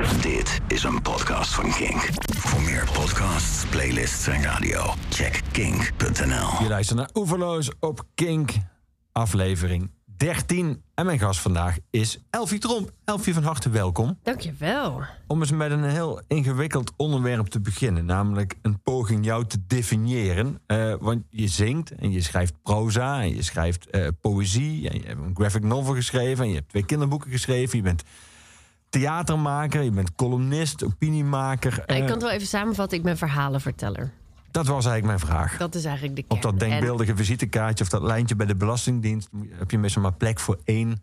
Dit is een podcast van Kink. Voor meer podcasts, playlists en radio, check kink.nl. Je luistert naar Oeverloos op Kink, aflevering 13. En mijn gast vandaag is Elfie Tromp. Elfie, van harte welkom. Dankjewel. Om eens met een heel ingewikkeld onderwerp te beginnen. Namelijk een poging jou te definiëren. Eh, want je zingt en je schrijft proza en je schrijft eh, poëzie. En je hebt een graphic novel geschreven en je hebt twee kinderboeken geschreven. Je bent theatermaker, je bent columnist, opiniemaker. ik Eh, kan het wel even samenvatten. Ik ben verhalenverteller. dat was eigenlijk mijn vraag. Dat is eigenlijk de kern. Op dat denkbeeldige visitekaartje of dat lijntje bij de Belastingdienst heb je meestal maar plek voor één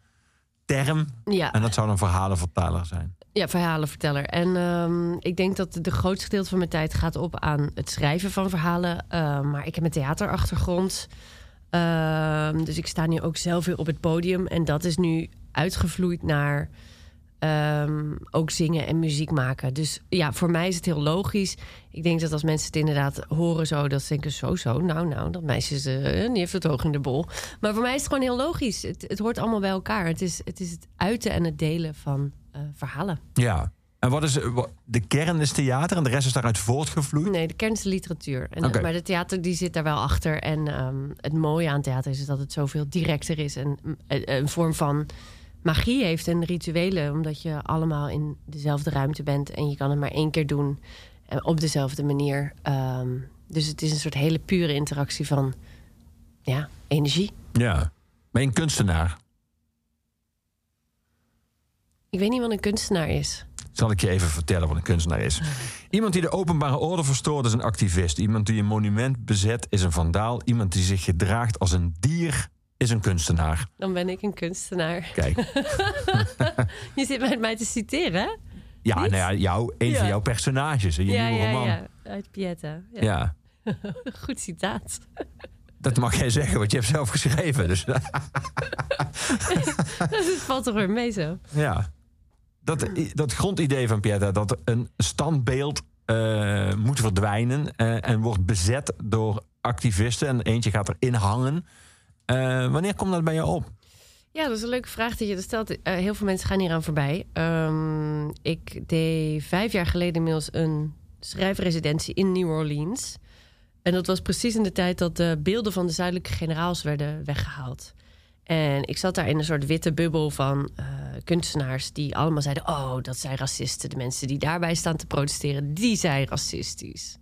term. En, ja, En dat zou een verhalenvertaler zijn. ja, verhalenverteller. En ehm, ik denk dat de grootste gedeelte van mijn tijd gaat op aan het schrijven van verhalen. Uh, maar ik heb een theaterachtergrond. Ehm, dus ik sta nu ook zelf weer op het podium. En dat is nu uitgevloeid naar ehm, ook zingen en muziek maken. Dus ja, voor mij is het heel logisch. Ik denk dat als mensen het inderdaad horen zo, dat ze denken zo zo. Nou, nou, dat meisje is, eh, die heeft het hoog in de bol. Maar voor mij is het gewoon heel logisch. Het, het hoort allemaal bij elkaar. Het is, het is het uiten en het delen van eh, verhalen. Ja. En wat is wat- de kern is theater en de rest is daaruit voortgevloeid? Nee, de kern is de literatuur. En. Maar de theater die zit daar wel achter. En ehm, het mooie aan theater is dat het zoveel directer is. En een vorm van magie heeft en rituelen. Omdat je allemaal in dezelfde ruimte bent. En je kan het maar één keer doen. En op dezelfde manier. Ehm, dus het is een soort hele pure interactie van ja, energie. Ja. Ben je een kunstenaar? Ik weet niet wat een kunstenaar is. Zal ik je even vertellen wat een kunstenaar is. Iemand die de openbare orde verstoort is een activist. Iemand die een monument bezet is een vandaal. Iemand die zich gedraagt als een dier is een kunstenaar. Dan ben ik een kunstenaar. Kijk. Je zit met mij te citeren, hè? Ja, nou ja, jou, een van jouw personages in je ja, nieuwe ja, roman. ja. Uit Pieta. Ja. ja. Goed citaat. Dat mag jij zeggen, want je hebt zelf geschreven. Dus Het valt toch weer mee zo. ja. Dat, dat grondidee van Pieta, dat een standbeeld eh, moet verdwijnen eh, en wordt bezet door activisten en eentje gaat erin hangen. Eh, wanneer komt dat bij jou op? Ja, dat is een leuke vraag die je dat stelt. Eh, heel veel mensen gaan hieraan voorbij. Ehm, ik deed vijf jaar geleden inmiddels een schrijfresidentie in New Orleans. En dat was precies in de tijd dat de beelden van de zuidelijke generaals werden weggehaald. En ik zat daar in een soort witte bubbel van eh, kunstenaars die allemaal zeiden: Oh, dat zijn racisten. De mensen die daarbij staan te protesteren, die zijn racistisch.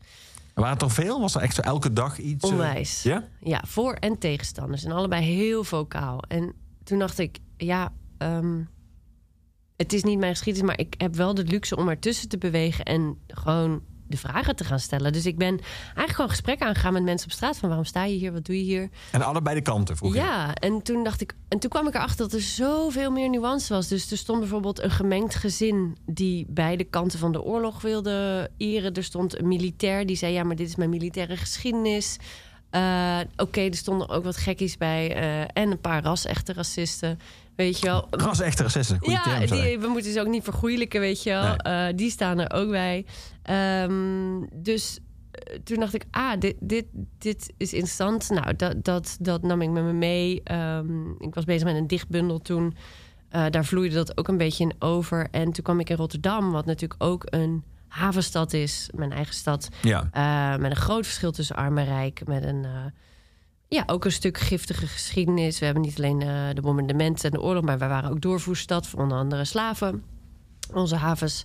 Waren het er veel? Was er echt zo elke dag iets? eh, Onwijs. ja? Ja, voor- en tegenstanders. En allebei heel vocaal. En toen dacht ik, ja, ehm, het is niet mijn geschiedenis, maar ik heb wel de luxe om ertussen te bewegen en gewoon de vragen te gaan stellen. Dus ik ben eigenlijk gewoon gesprekken aangegaan met mensen op straat van waarom sta je hier, wat doe je hier? En allebei de kanten vroeg je. Ja, en toen dacht ik, en toen kwam ik erachter dat er zoveel meer nuance was. Dus er stond bijvoorbeeld een gemengd gezin die beide kanten van de oorlog wilde eren. Er stond een militair die zei: Ja, maar dit is mijn militaire geschiedenis. Eh, Oké, er stonden ook wat gekkies bij eh, en een paar ras-echte racisten. Weet je wel, Ras echte racisten, ja, term. die, we moeten ze ook niet vergoeilijken, weet je wel. Eh, die staan er ook bij. Ehm, dus eh, toen dacht ik, ah, dit, dit, dit is interessant. Nou, dat, dat, dat nam ik met me mee. Ehm, ik was bezig met een dichtbundel toen. Eh, daar vloeide dat ook een beetje in over. En toen kwam ik in Rotterdam, wat natuurlijk ook een havenstad is. Mijn eigen stad. Ja. Eh, met een groot verschil tussen arm en rijk. Met een, ja, ook een stuk giftige geschiedenis. We hebben niet alleen de bombardementen en de oorlog... maar we waren ook doorvoerstad voor onder andere slaven. Onze havens.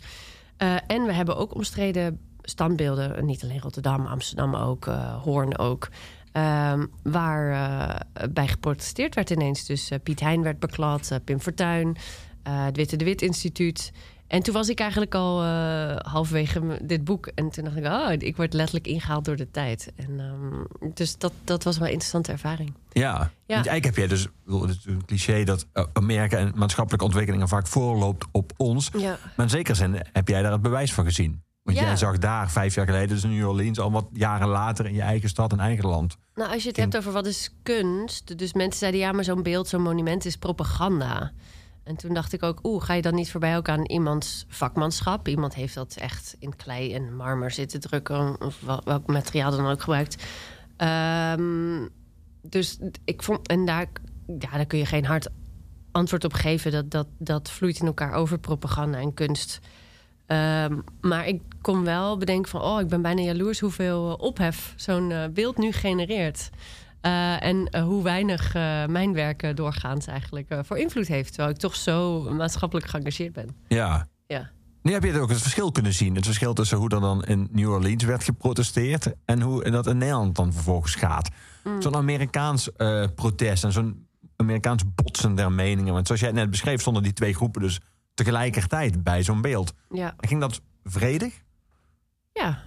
Eh, en we hebben ook omstreden standbeelden. Niet alleen Rotterdam, Amsterdam ook, eh, Hoorn ook. Ehm, waar eh, bij geprotesteerd werd ineens. Dus Piet Hein werd beklad, Pim Fortuyn... het Witte de Wit Instituut... En toen was ik eigenlijk al eh, halverwege dit boek. En toen dacht ik, oh, ik word letterlijk ingehaald door de tijd. En, ehm, dus dat, dat was wel een interessante ervaring. Ja. Want eigenlijk heb jij dus, het is een cliché dat eh, Amerika en maatschappelijke ontwikkelingen vaak voorloopt op ons. Ja. Maar in zekere zin heb jij daar het bewijs van gezien. Want Ja. jij zag daar vijf jaar geleden, dus in New Orleans, al wat jaren later in je eigen stad en eigen land. Nou, als je het In- hebt over wat is kunst. Dus mensen zeiden, ja, maar zo'n beeld, zo'n monument is propaganda. En toen dacht ik ook, oeh, ga je dan niet voorbij ook aan iemands vakmanschap? Iemand heeft dat echt in klei en marmer zitten drukken, of wel- welk materiaal dan ook gebruikt. Ehm, dus ik vond, en daar, ja, daar kun je geen hard antwoord op geven. Dat, dat, dat vloeit in elkaar over, propaganda en kunst. Ehm, maar ik kon wel bedenken van... oh, ik ben bijna jaloers hoeveel ophef zo'n eh, beeld nu genereert. Eh, en eh, hoe weinig eh, mijn werk doorgaans eigenlijk voor invloed heeft. Terwijl ik toch zo maatschappelijk geëngageerd ben. Ja. Ja. Nu heb je ook het verschil kunnen zien. Het verschil tussen hoe er dan in New Orleans werd geprotesteerd... en hoe dat in Nederland dan vervolgens gaat. Zo'n Amerikaans protest en zo'n Amerikaans botsen der meningen. Want zoals jij het net beschreef, stonden die twee groepen dus tegelijkertijd bij zo'n beeld. Ja. Ging dat vredig? Ja.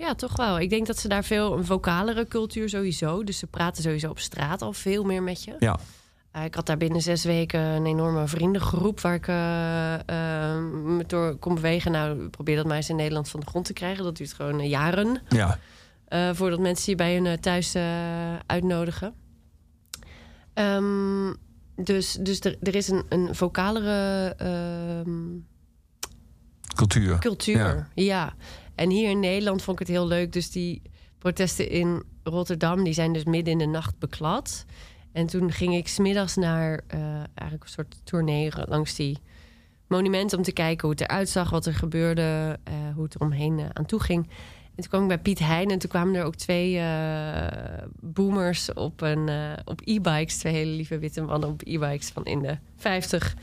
Ja, toch wel. Ik denk dat ze daar veel een vocalere cultuur sowieso. Dus ze praten sowieso op straat al veel meer met je. Ja. Uh, ik had daar binnen zes weken een enorme vriendengroep waar ik uh, uh, me door kon bewegen. Nou, probeer dat maar eens in Nederland van de grond te krijgen. Dat duurt gewoon jaren. Ja. voordat mensen je bij hun thuis uitnodigen. Um, dus dus er, er is een, een vocalere um, cultuur. Cultuur, ja. ja. En hier in Nederland vond ik het heel leuk. Dus die protesten in Rotterdam, die zijn dus midden in de nacht beklad. En toen ging ik smiddags naar uh, eigenlijk een soort tournee langs die monumenten om te kijken hoe het eruit zag, wat er gebeurde, uh, hoe het er omheen uh, aan toe ging. En toen kwam ik bij Piet Heijn en toen kwamen er ook twee boomers op, een, op e-bikes. Twee hele lieve witte mannen op e-bikes van in de 50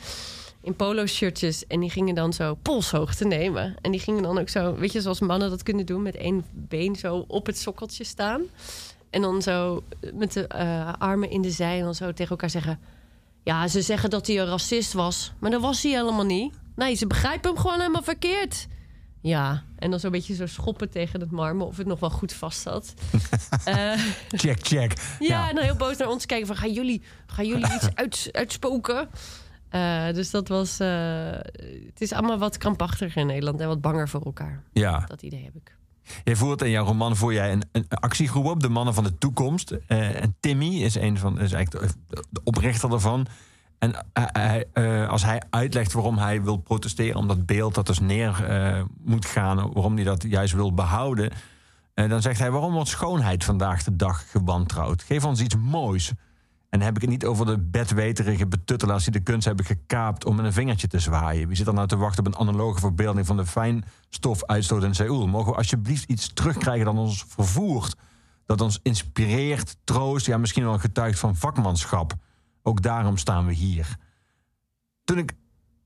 in polo-shirtjes. En die gingen dan zo polshoogte nemen. En die gingen dan ook zo, weet je, zoals mannen dat kunnen doen... met één been zo op het sokkeltje staan. En dan zo met de uh, armen in de zij en dan zo tegen elkaar zeggen... Ja, ze zeggen dat hij een racist was. Maar dat was hij helemaal niet. Nee, ze begrijpen hem gewoon helemaal verkeerd. Ja, en dan zo'n beetje zo schoppen tegen het marmer... of het nog wel goed vast zat. uh, check, check. Ja, ja, en dan heel boos naar ons kijken van... gaan jullie, gaan jullie iets uit, uitspoken? Uh, dus dat was. Uh, het is allemaal wat krampachtiger in Nederland en wat banger voor elkaar. Ja. Dat idee heb ik. Jij voert in jouw roman voor jij een, een actiegroep op, de Mannen van de Toekomst. Uh, en Timmy is een van, is eigenlijk de, de oprichter ervan. En hij, als hij uitlegt waarom hij wil protesteren, om dat beeld dat dus neer moet gaan, waarom hij dat juist wil behouden, dan zegt hij: waarom wordt schoonheid vandaag de dag gewantrouwd? Geef ons iets moois. En dan heb ik het niet over de bedweterige betuttelaars die de kunst hebben gekaapt om met een vingertje te zwaaien. Wie zit er nou te wachten op een analoge verbeelding van de fijnstofuitstoot in Seoul? Mogen we alsjeblieft iets terugkrijgen dat ons vervoert? Dat ons inspireert, troost, ja, misschien wel getuigt van vakmanschap. Ook daarom staan we hier. Toen ik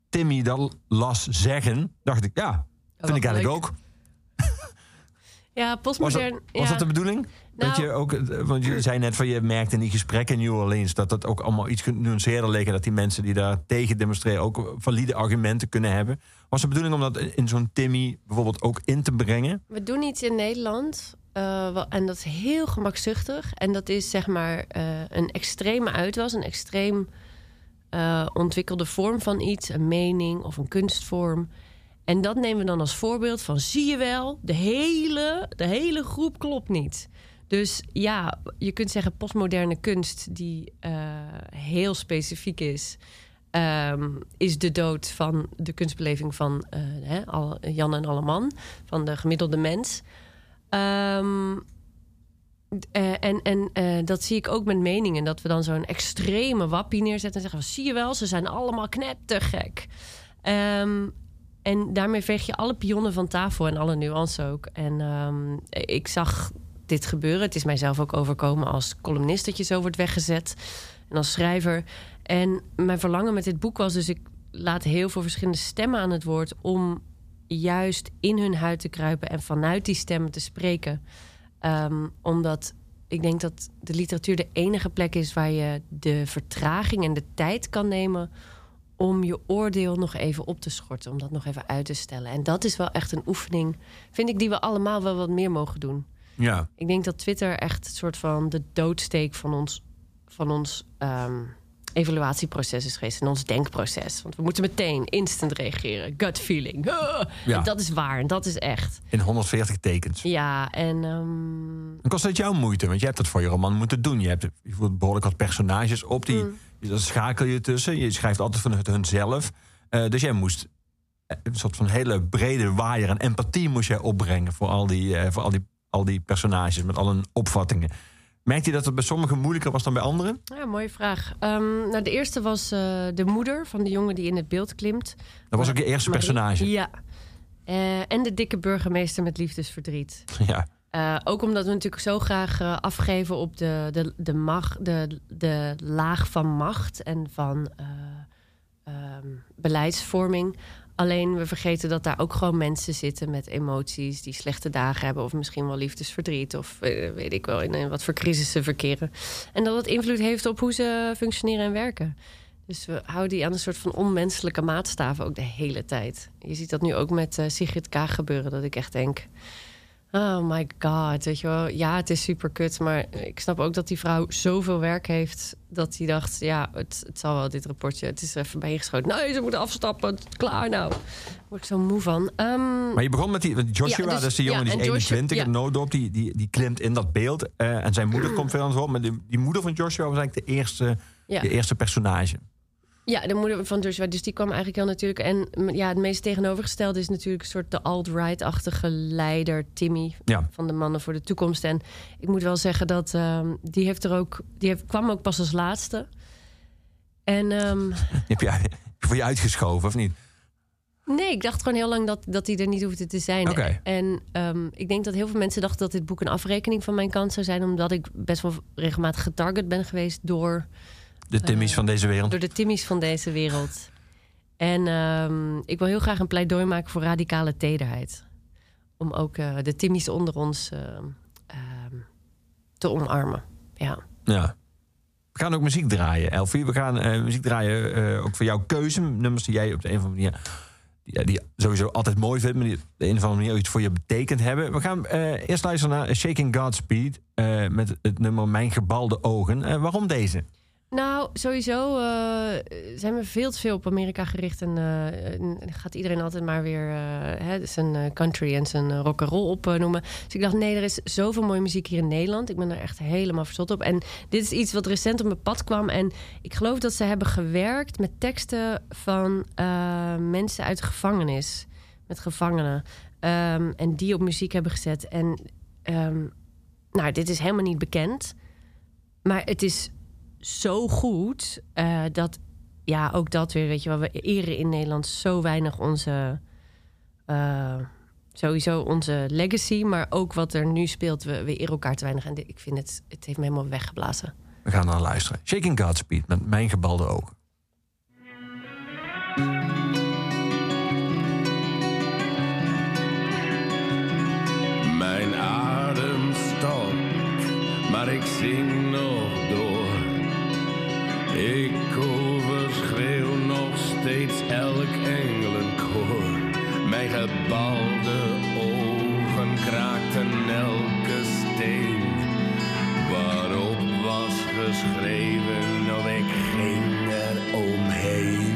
Timmy dat las zeggen, dacht ik, ja, vind oh, ik eigenlijk ook. Ja, postmodern. Was, dat, was ja. dat de bedoeling? Nou, dat je ook, want je zei net van je merkte in die gesprekken in New Orleans dat dat ook allemaal iets genuanceerder leek. En dat die mensen die daar tegen demonstreren ook valide argumenten kunnen hebben. Was de bedoeling om dat in zo'n Timmy bijvoorbeeld ook in te brengen? We doen iets in Nederland. Uh, en dat is heel gemakzuchtig. En dat is zeg maar uh, een extreme uitwas, een extreem uh, ontwikkelde vorm van iets, een mening of een kunstvorm. En dat nemen we dan als voorbeeld van zie je wel, de hele, de hele groep klopt niet. Dus ja, je kunt zeggen postmoderne kunst die uh, heel specifiek is, um, is de dood van de kunstbeleving van uh, hè, Jan en Alleman, van de gemiddelde mens. Um, uh, en en dat zie ik ook met meningen. Dat we dan zo'n extreme wappie neerzetten en zeggen: zie je wel, ze zijn allemaal knettergek. Um, en daarmee veeg je alle pionnen van tafel en alle nuances ook. En ik zag dit gebeuren. Het is mijzelf ook overkomen als columnist dat je zo wordt weggezet. En als schrijver. En mijn verlangen met dit boek was dus... ik laat heel veel verschillende stemmen aan het woord... om juist in hun huid te kruipen en vanuit die stemmen te spreken. Um, omdat ik denk dat de literatuur de enige plek is... waar je de vertraging en de tijd kan nemen om je oordeel nog even op te schorten. Om dat nog even uit te stellen. En dat is wel echt een oefening, vind ik, die we allemaal wel wat meer mogen doen. Ja. Ik denk dat Twitter echt een soort van de doodsteek van ons, van ons um, evaluatieproces is geweest. En ons denkproces. Want we moeten meteen instant reageren. Gut feeling. Ja. En dat is waar en dat is echt. In 140 tekens. Ja, en... Um, En kost dat jouw moeite? Want je hebt dat voor je roman moeten doen. Je hebt je voert behoorlijk wat personages op. Die, Mm. Daar schakel je tussen. Je schrijft altijd van hunzelf. Uh, dus jij moest een soort van hele brede waaier en empathie moest jij opbrengen voor al die, uh, voor al die, al die personages met al hun opvattingen. Merkte je dat het bij sommigen moeilijker was dan bij anderen? Ja, mooie vraag. Um, nou, de eerste was uh, de moeder van de jongen die in het beeld klimt. Dat was ook je eerste Marie. personage. Ja. Eh, en de dikke burgemeester met liefdesverdriet. Ja. Uh, ook omdat we natuurlijk zo graag uh, afgeven op de, de, de, macht, de, de laag van macht en van um, beleidsvorming. Alleen we vergeten dat daar ook gewoon mensen zitten met emoties die slechte dagen hebben, of misschien wel liefdesverdriet, of weet ik wel, in, wat voor crisis ze verkeren. En dat het invloed heeft op hoe ze functioneren en werken. Dus we houden die aan een soort van onmenselijke maatstaven ook de hele tijd. Je ziet dat nu ook met uh, Sigrid Kaag gebeuren, dat ik echt denk. Oh my god, weet je wel. Ja, het is super kut, maar ik snap ook dat die vrouw zoveel werk heeft... dat hij dacht, ja, het, het zal wel dit rapportje. Het is er even bijgeschoten. Nee, ze moeten afstappen, klaar nou. Daar word ik zo moe van. Um, maar je begon met die met Joshua, ja, dus, dat is die jongen ja, die is 21, Joshua, ja. Noodop, die, die, die klimt in dat beeld. Uh, en zijn moeder komt veel aan het woord. Maar die, die moeder van Joshua was eigenlijk de eerste, de eerste personage. Ja, de moeder van Joshua. Dus die kwam eigenlijk heel natuurlijk. En ja, het meest tegenovergestelde is natuurlijk een soort de alt-right-achtige leider, Timmy. Ja. Van de Mannen voor de Toekomst. En ik moet wel zeggen dat um, die heeft er ook. Die heeft, kwam ook pas als laatste. En. Um, heb je voor je uitgeschoven of niet? Nee, ik dacht gewoon heel lang dat, dat hij er niet hoefde te zijn. Okay. En um, ik denk dat heel veel mensen dachten dat dit boek een afrekening van mijn kant zou zijn, omdat ik best wel regelmatig getarget ben geweest door de Timmy's van deze wereld. Door de Timmy's van deze wereld. En um, ik wil heel graag een pleidooi maken voor radicale tederheid. Om ook uh, de Timmy's onder ons uh, uh, te omarmen. Ja. ja. We gaan ook muziek draaien, Elfie. We gaan muziek draaien ook voor jouw keuze. Nummers die jij op de een of andere manier... Die, die sowieso altijd mooi vindt, maar die op de een of andere manier iets voor je betekend hebben. We gaan eerst luisteren naar Shaking Godspeed... met het nummer Mijn Gebalde Ogen. waarom deze? Nou, sowieso uh, zijn we veel te veel op Amerika gericht. En uh, gaat iedereen altijd maar weer uh, hè, zijn country en zijn rock roll opnoemen. dus ik dacht, nee, er is zoveel mooie muziek hier in Nederland. Ik ben er echt helemaal verzot op. En dit is iets wat recent op mijn pad kwam. En ik geloof dat ze hebben gewerkt met teksten van mensen uit de gevangenis. Met gevangenen. Um, en die op muziek hebben gezet. En um, nou, dit is helemaal niet bekend. Maar het is zo goed uh, dat, ja, ook dat weer, weet je wel, we eren in Nederland zo weinig onze, uh, sowieso onze legacy, maar ook wat er nu speelt, we, we eren elkaar te weinig. En ik vind het, het heeft me helemaal weggeblazen. We gaan naar luisteren. Shaking Godspeed met Mijn Gebalde Ogen. Mijn adem stopt, maar ik zing nog gebalde ogen kraakten elke steen. Waarop was geschreven, of ik ging er omheen.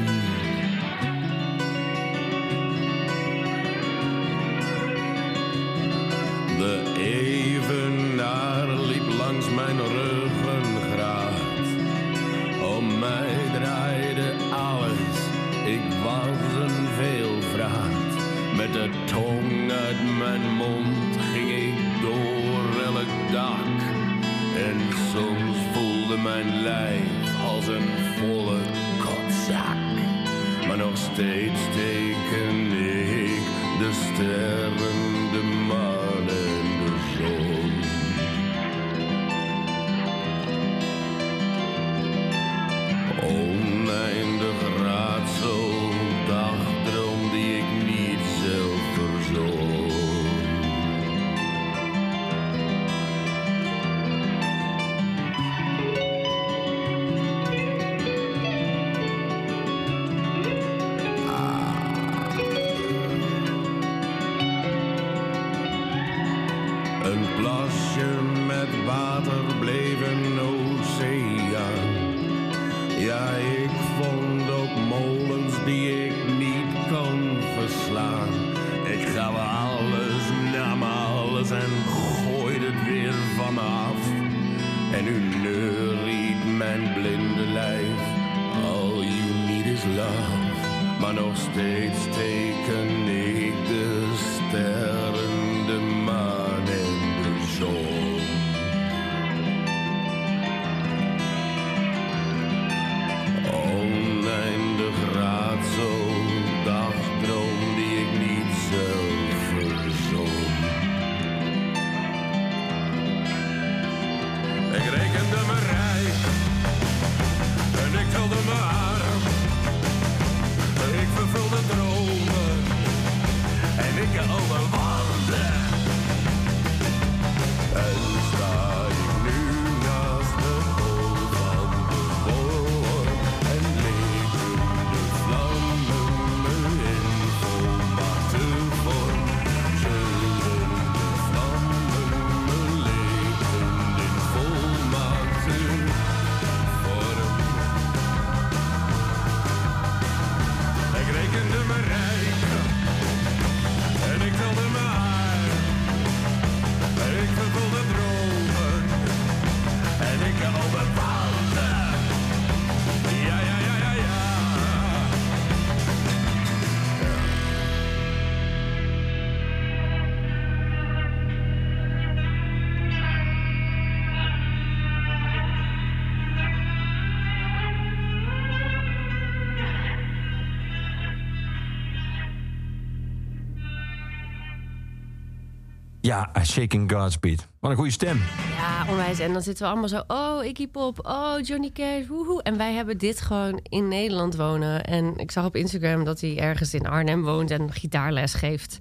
Ja, Shaking Godspeed. Wat een goede stem. Ja, onwijs. En dan zitten we allemaal zo... Oh, Iggy Pop. Oh, Johnny Cash. Woehoe. En wij hebben dit gewoon in Nederland wonen. En ik zag op Instagram dat hij ergens in Arnhem woont... en gitaarles geeft.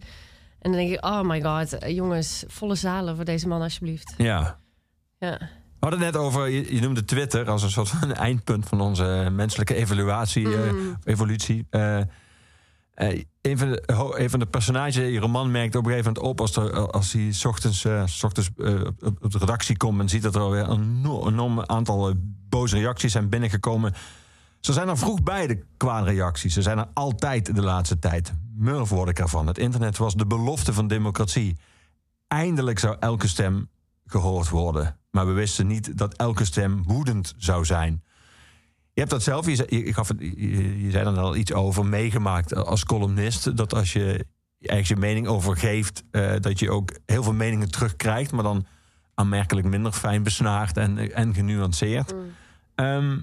En dan denk ik... Oh my god, jongens. Volle zalen voor deze man alsjeblieft. Ja. Ja. We hadden het net over, je, noemde Twitter als een soort van eindpunt van onze menselijke evaluatie, eh, evolutie. Eh, een, van de, personages in je roman merkt op een gegeven moment op als, als hij 's ochtends, eh, 's ochtends eh, op, de redactie komt en ziet dat er alweer een enorm, aantal eh, boze reacties zijn binnengekomen. Ze zijn er vroeg bij, de kwade reacties. Ze zijn er altijd de laatste tijd. Murf word ik ervan. Het internet was de belofte van democratie. Eindelijk zou elke stem gehoord worden. Maar we wisten niet dat elke stem woedend zou zijn. Je hebt dat zelf, je, zei- je, gaf je, je zei er al iets over, meegemaakt als columnist. Dat als je ergens je mening over geeft, eh, dat je ook heel veel meningen terugkrijgt. Maar dan aanmerkelijk minder fijn besnaard en, en genuanceerd. Ehm,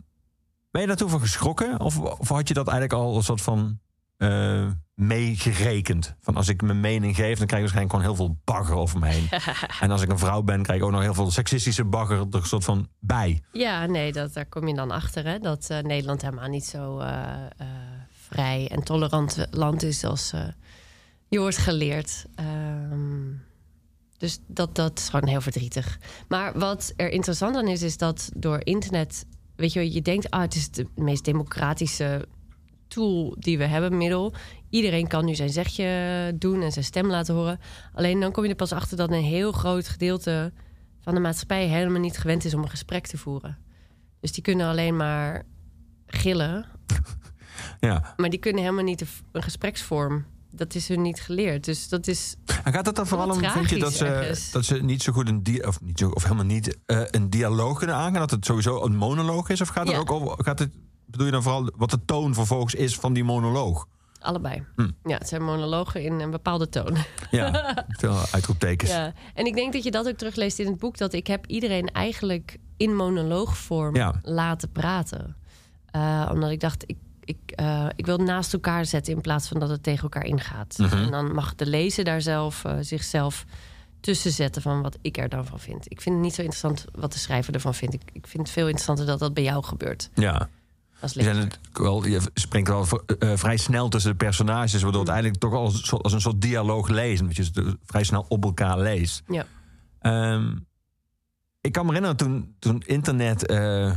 ben je daar toen van geschrokken? Of, of had je dat eigenlijk al een soort van eh, meegerekend? Van als ik mijn mening geef, dan krijg ik waarschijnlijk gewoon heel veel bagger over me heen. en als ik een vrouw ben, krijg ik ook nog heel veel seksistische bagger er een soort van bij. Ja, nee, dat, daar kom je dan achter. Hè? Dat eh, Nederland helemaal niet zo eh, vrij en tolerant land is als je wordt geleerd. Ehm, dus dat, dat is gewoon heel verdrietig. Maar wat er interessant aan is, is dat door internet... Weet je, je denkt, ah, het is de meest democratische tool die we hebben, middel. Iedereen kan nu zijn zegje doen en zijn stem laten horen. Alleen dan kom je er pas achter dat een heel groot gedeelte van de maatschappij helemaal niet gewend is om een gesprek te voeren. Dus die kunnen alleen maar gillen, Ja. maar die kunnen helemaal niet een, gespreksvorm. Dat is hun niet geleerd. Dus dat is. En gaat het dan vooral om, vind je, dat ze, ergens. dat ze niet zo goed een dia of, niet zo, of helemaal niet eh, een dialoog kunnen aangaan? Dat het sowieso een monoloog is? Of gaat het Ja. ook over, gaat het, bedoel je dan vooral wat de toon vervolgens is van die monoloog? Allebei. Hm. Ja, het zijn monologen in een bepaalde toon. Ja, veel uitroeptekens. Ja. En ik denk dat je dat ook terugleest in het boek. Dat ik heb iedereen eigenlijk in monoloogvorm Ja. laten praten. Eh, omdat ik dacht, ik, ik, eh, ik wil het naast elkaar zetten in plaats van dat het tegen elkaar ingaat. Mhm. En dan mag de lezer daar zelf eh, zichzelf tussen zetten van wat ik er dan van vind. Ik vind het niet zo interessant wat de schrijver ervan vindt. Ik, ik vind het veel interessanter dat dat bij jou gebeurt. Ja. Als Je, het wel, je springt wel eh, eh, vrij snel tussen de personages, waardoor het eigenlijk toch al als, een soort- als een soort dialoog lezen. Dat je vrij snel op elkaar leest. Ja. Ehm, ik kan me herinneren toen, toen internet eh,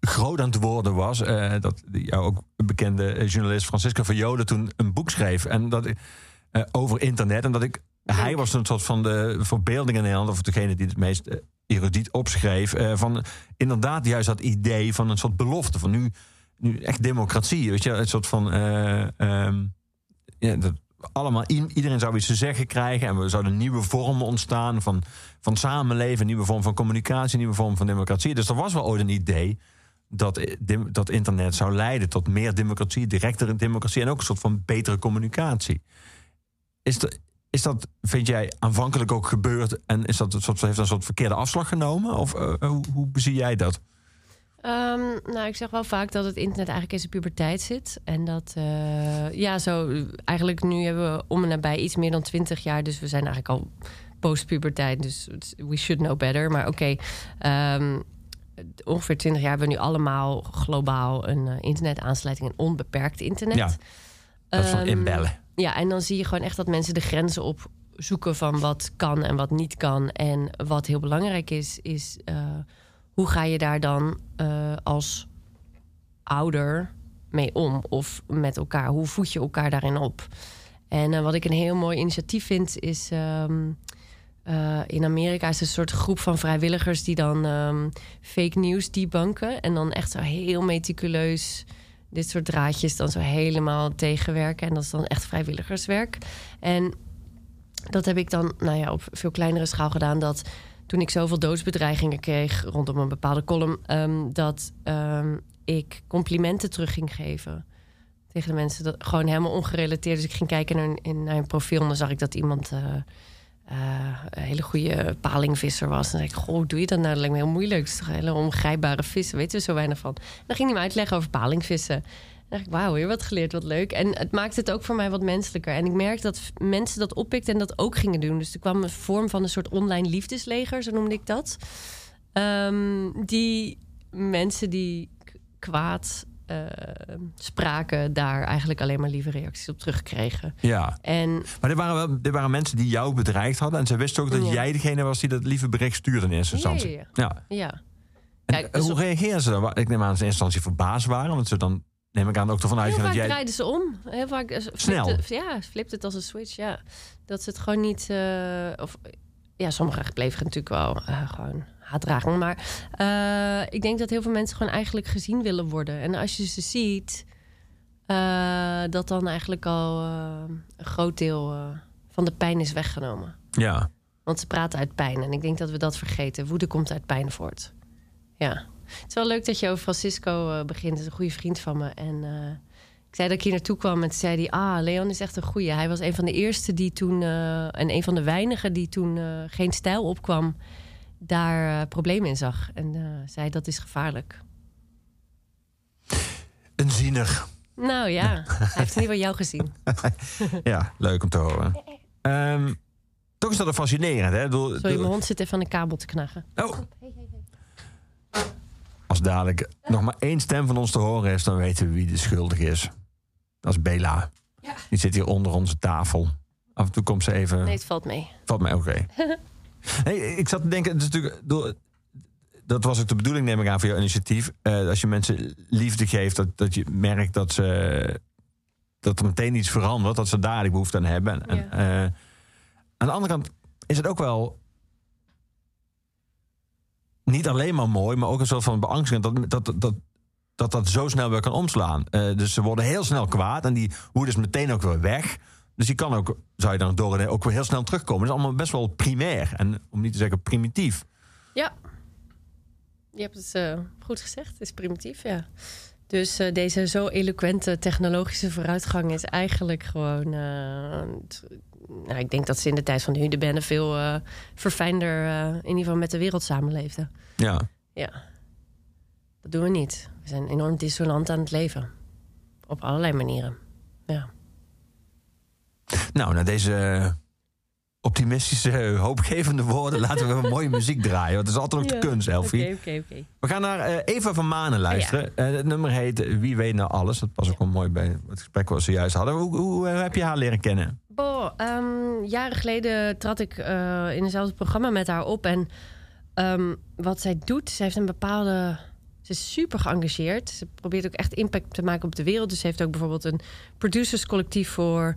groot aan het worden was, dat jouw ook bekende journalist Francisco van Joden toen een boek schreef en dat, over internet. En dat ik, hij was een soort van de verbeelding in Nederland, of degene die het meest erudiet opschreef, eh, van inderdaad juist dat idee van een soort belofte van nu, nu echt democratie, weet je, een soort van eh, ehm, ja, dat allemaal iedereen zou iets te zeggen krijgen en we zouden nieuwe vormen ontstaan van, van samenleven, nieuwe vorm van communicatie, nieuwe vorm van democratie. Dus er was wel ooit een idee dat, eh, dat internet zou leiden tot meer democratie, directere democratie en ook een soort van betere communicatie. Is dat, is dat vind jij, aanvankelijk ook gebeurd en is dat een soort, heeft dat een soort verkeerde afslag genomen? Of eh, hoe, hoe bezie jij dat? Ehm, nou, ik zeg wel vaak dat het internet eigenlijk in zijn puberteit zit. En dat, eh, ja, zo eigenlijk nu hebben we om en nabij iets meer dan twintig jaar. Dus we zijn eigenlijk al post-puberteit. Dus we should know better. Maar oké, ehm, ongeveer twintig jaar hebben we nu allemaal globaal een eh, internetaansluiting. Een onbeperkt internet. Ja, Dat is van Ehm, inbellen. Ja, en dan zie je gewoon echt dat mensen de grenzen opzoeken van wat kan en wat niet kan. En wat heel belangrijk is, is eh, hoe ga je daar dan eh, als ouder mee om? Of met elkaar? Hoe voed je elkaar daarin op? En eh, wat ik een heel mooi initiatief vind, is ehm, eh, in Amerika is een soort groep van vrijwilligers die dan ehm, fake news debunken. En dan echt zo heel meticuleus dit soort draadjes dan zo helemaal tegenwerken. En dat is dan echt vrijwilligerswerk. En dat heb ik dan nou ja, op veel kleinere schaal gedaan. Dat toen ik zoveel doodsbedreigingen kreeg rondom een bepaalde column, ehm, dat ehm, ik complimenten terug ging geven tegen de mensen. Dat, gewoon helemaal ongerelateerd. Dus ik ging kijken naar, in, naar een profiel en dan zag ik dat iemand. eh, eh, een hele goede palingvisser was. En dan zei ik, goh, doe je dat nou? Dat lijkt me heel moeilijk. Het is toch hele ongrijpbare vis, daar weten we zo weinig van. Dan ging hij me uitleggen over palingvissen. En dacht ik, wauw, weer wat geleerd, wat leuk. En het maakt het ook voor mij wat menselijker. En ik merk dat mensen dat oppikten en dat ook gingen doen. Dus er kwam een vorm van een soort online liefdesleger, zo noemde ik dat. Ehm, die mensen die kwaad eh, spraken, daar eigenlijk alleen maar lieve reacties op terugkregen. Ja. En Maar er waren, wel, er waren mensen die jou bedreigd hadden. En ze wisten ook dat Ja. jij degene was die dat lieve bericht stuurde in eerste instantie. ja, ja. Kijk, dus hoe reageerden ze dan? Ik neem aan dat ze in eerste instantie verbaasd waren. Want ze dan, neem ik aan, ook ervan Heel vaak dat jij... draaiden ze om. Heel vaak eh, Snel. Ja, flipt het als een switch, ja. Dat ze het gewoon niet... eh, of, ja, sommigen bleven natuurlijk wel eh, gewoon haatdragen. Maar eh, ik denk dat heel veel mensen gewoon eigenlijk gezien willen worden. En als je ze ziet, eh, dat dan eigenlijk al eh, een groot deel van de pijn is weggenomen. Ja. Want ze praten uit pijn. En ik denk dat we dat vergeten. Woede komt uit pijn voort. Ja. Het is wel leuk dat je over Francisco begint. Dat is een goede vriend van me. En ik zei dat ik hier naartoe kwam. En toen zei hij... Ah, Leon is echt een goeie. Hij was een van de eerste die toen... en een van de weinigen die toen geen stijl opkwam... daar eh, problemen in zag. En eh, zei dat is gevaarlijk. Een ziener. Nou ja, hij heeft in ieder geval jou gezien. Ja, leuk om te horen. Ehm, toch is dat een fascinerend, hè? Ik bedoel- Sorry, mijn hond zit even aan de kabel te knagen. Oh. Als dadelijk nog maar één stem van ons te horen is, dan weten we wie de schuldig is. Dat is Bela. Die zit hier onder onze tafel. Af en toe komt ze even. Nee, het valt mee. Valt mij oké. nee, ik zat te denken, het is natuurlijk, door- dat was ook de bedoeling, neem ik aan, voor jouw initiatief. Eh, als je mensen liefde geeft, dat, dat je merkt dat ze dat er meteen iets verandert, dat ze daar die behoefte aan hebben. En, eh, aan de andere kant is het ook wel niet alleen maar mooi, maar ook een soort van beangstiging dat dat, dat, dat, dat zo snel weer kan omslaan. Eh, dus ze worden heel snel kwaad en die woede is meteen ook weer weg. Dus die kan ook, zou je dan door ook weer heel snel terugkomen. Dat is allemaal best wel primair en om niet te zeggen primitief. Ja. Je hebt het eh, goed gezegd. Het is primitief, ja. Dus eh, deze zo eloquente technologische vooruitgang is eigenlijk gewoon... eh, nou, ik denk dat ze in de tijd van de Hudebende veel verfijnder... in ieder geval met de wereld samenleefden. Ja. Ja. Dat doen we niet. We zijn enorm dissonant aan het leven. Op allerlei manieren. Ja. Nou, na deze optimistische, hoopgevende woorden laten we mooie muziek draaien. Want het is altijd ook de kunst, Elfie. Oké, oké, oké. We gaan naar eh, Eva van Manen luisteren. Eh, het nummer heet eh, Wie weet nou alles. Dat past ook wel mooi bij het gesprek wat we zojuist hadden. Hoe, hoe eh, heb je haar leren kennen? Boah, ehm, jaren geleden trad ik eh, in hetzelfde programma met haar op. En ehm, wat zij doet, ze heeft een bepaalde. Ze is super geëngageerd. Ze probeert ook echt impact te maken op de wereld. Dus ze heeft ook bijvoorbeeld een producerscollectief voor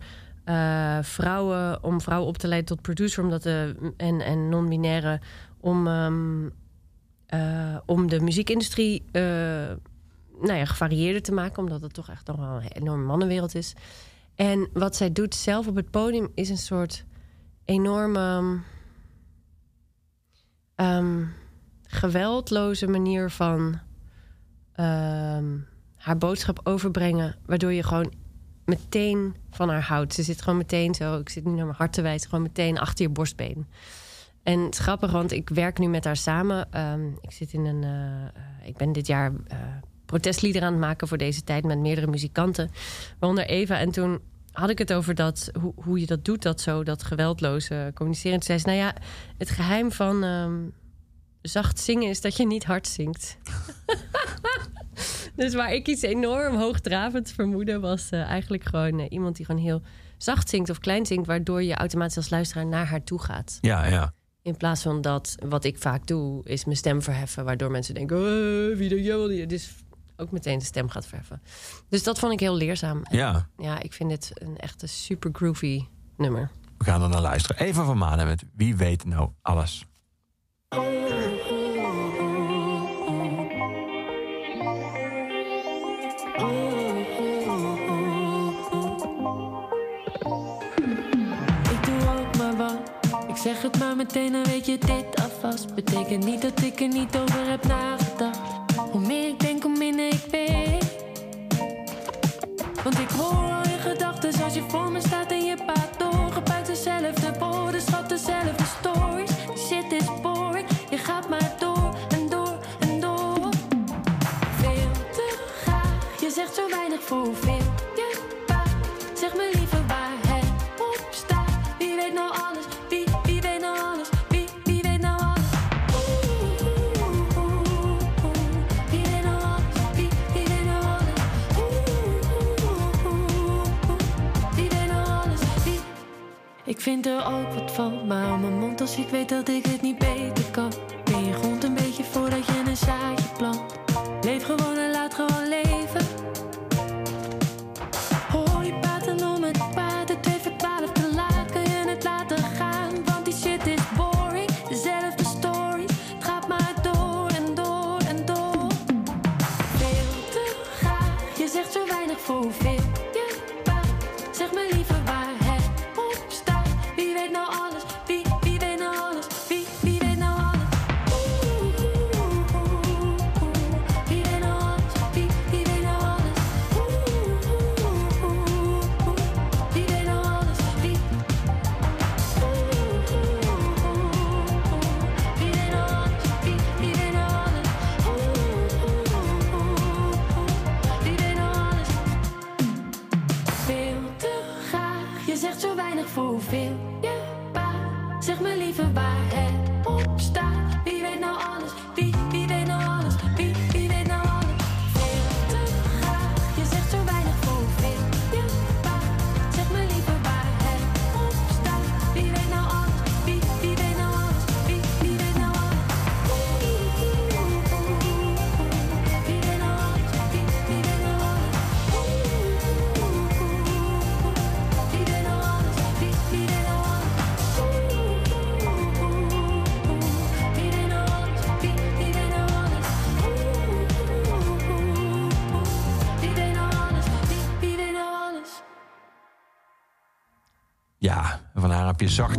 eh, vrouwen. Om vrouwen op te leiden tot producer. Omdat de, en, en non-binaire. Om, ehm, eh, om de muziekindustrie eh, nou ja, gevarieerder te maken. Omdat het toch echt nog wel een enorme mannenwereld is. En wat zij doet zelf op het podium is een soort enorme ehm, geweldloze manier van ehm, haar boodschap overbrengen, waardoor je gewoon meteen van haar houdt. Ze zit gewoon meteen zo, ik zit nu naar mijn hart te wijzen, gewoon meteen achter je borstbeen. En het is grappig, want ik werk nu met haar samen. Ehm, ik zit in een. eh, ik ben dit jaar protestlieder aan het maken voor deze tijd met meerdere muzikanten, waaronder Eva. En toen had ik het over dat, hoe, hoe je dat doet, dat zo, dat geweldloze communiceren. Toen zei ze, nou ja, het geheim van ehm, zacht zingen is dat je niet hard zingt. dus waar ik iets enorm hoogdravends vermoedde, was eh, eigenlijk gewoon eh, iemand die gewoon heel zacht zingt of klein zingt, waardoor je automatisch als luisteraar naar haar toe gaat. Ja, ja. In plaats van dat, wat ik vaak doe, is mijn stem verheffen, waardoor mensen denken, "Eh, wie wel die?" Dus ook meteen de stem gaat verheffen. Dus dat vond ik heel leerzaam. En Ja, ja, ik vind dit een echte super groovy nummer. we gaan er naar luisteren. Eva van Manen met Wie weet nou alles. Maar meteen, dan weet je dit alvast. Betekent niet dat ik er niet over heb nagedacht. Hoe meer ik denk, hoe minder ik weet. Want ik hoor al je gedachten als je voor me staat vind er ook wat van, maar hou mijn mond als ik weet dat ik het niet beter kan. Ben je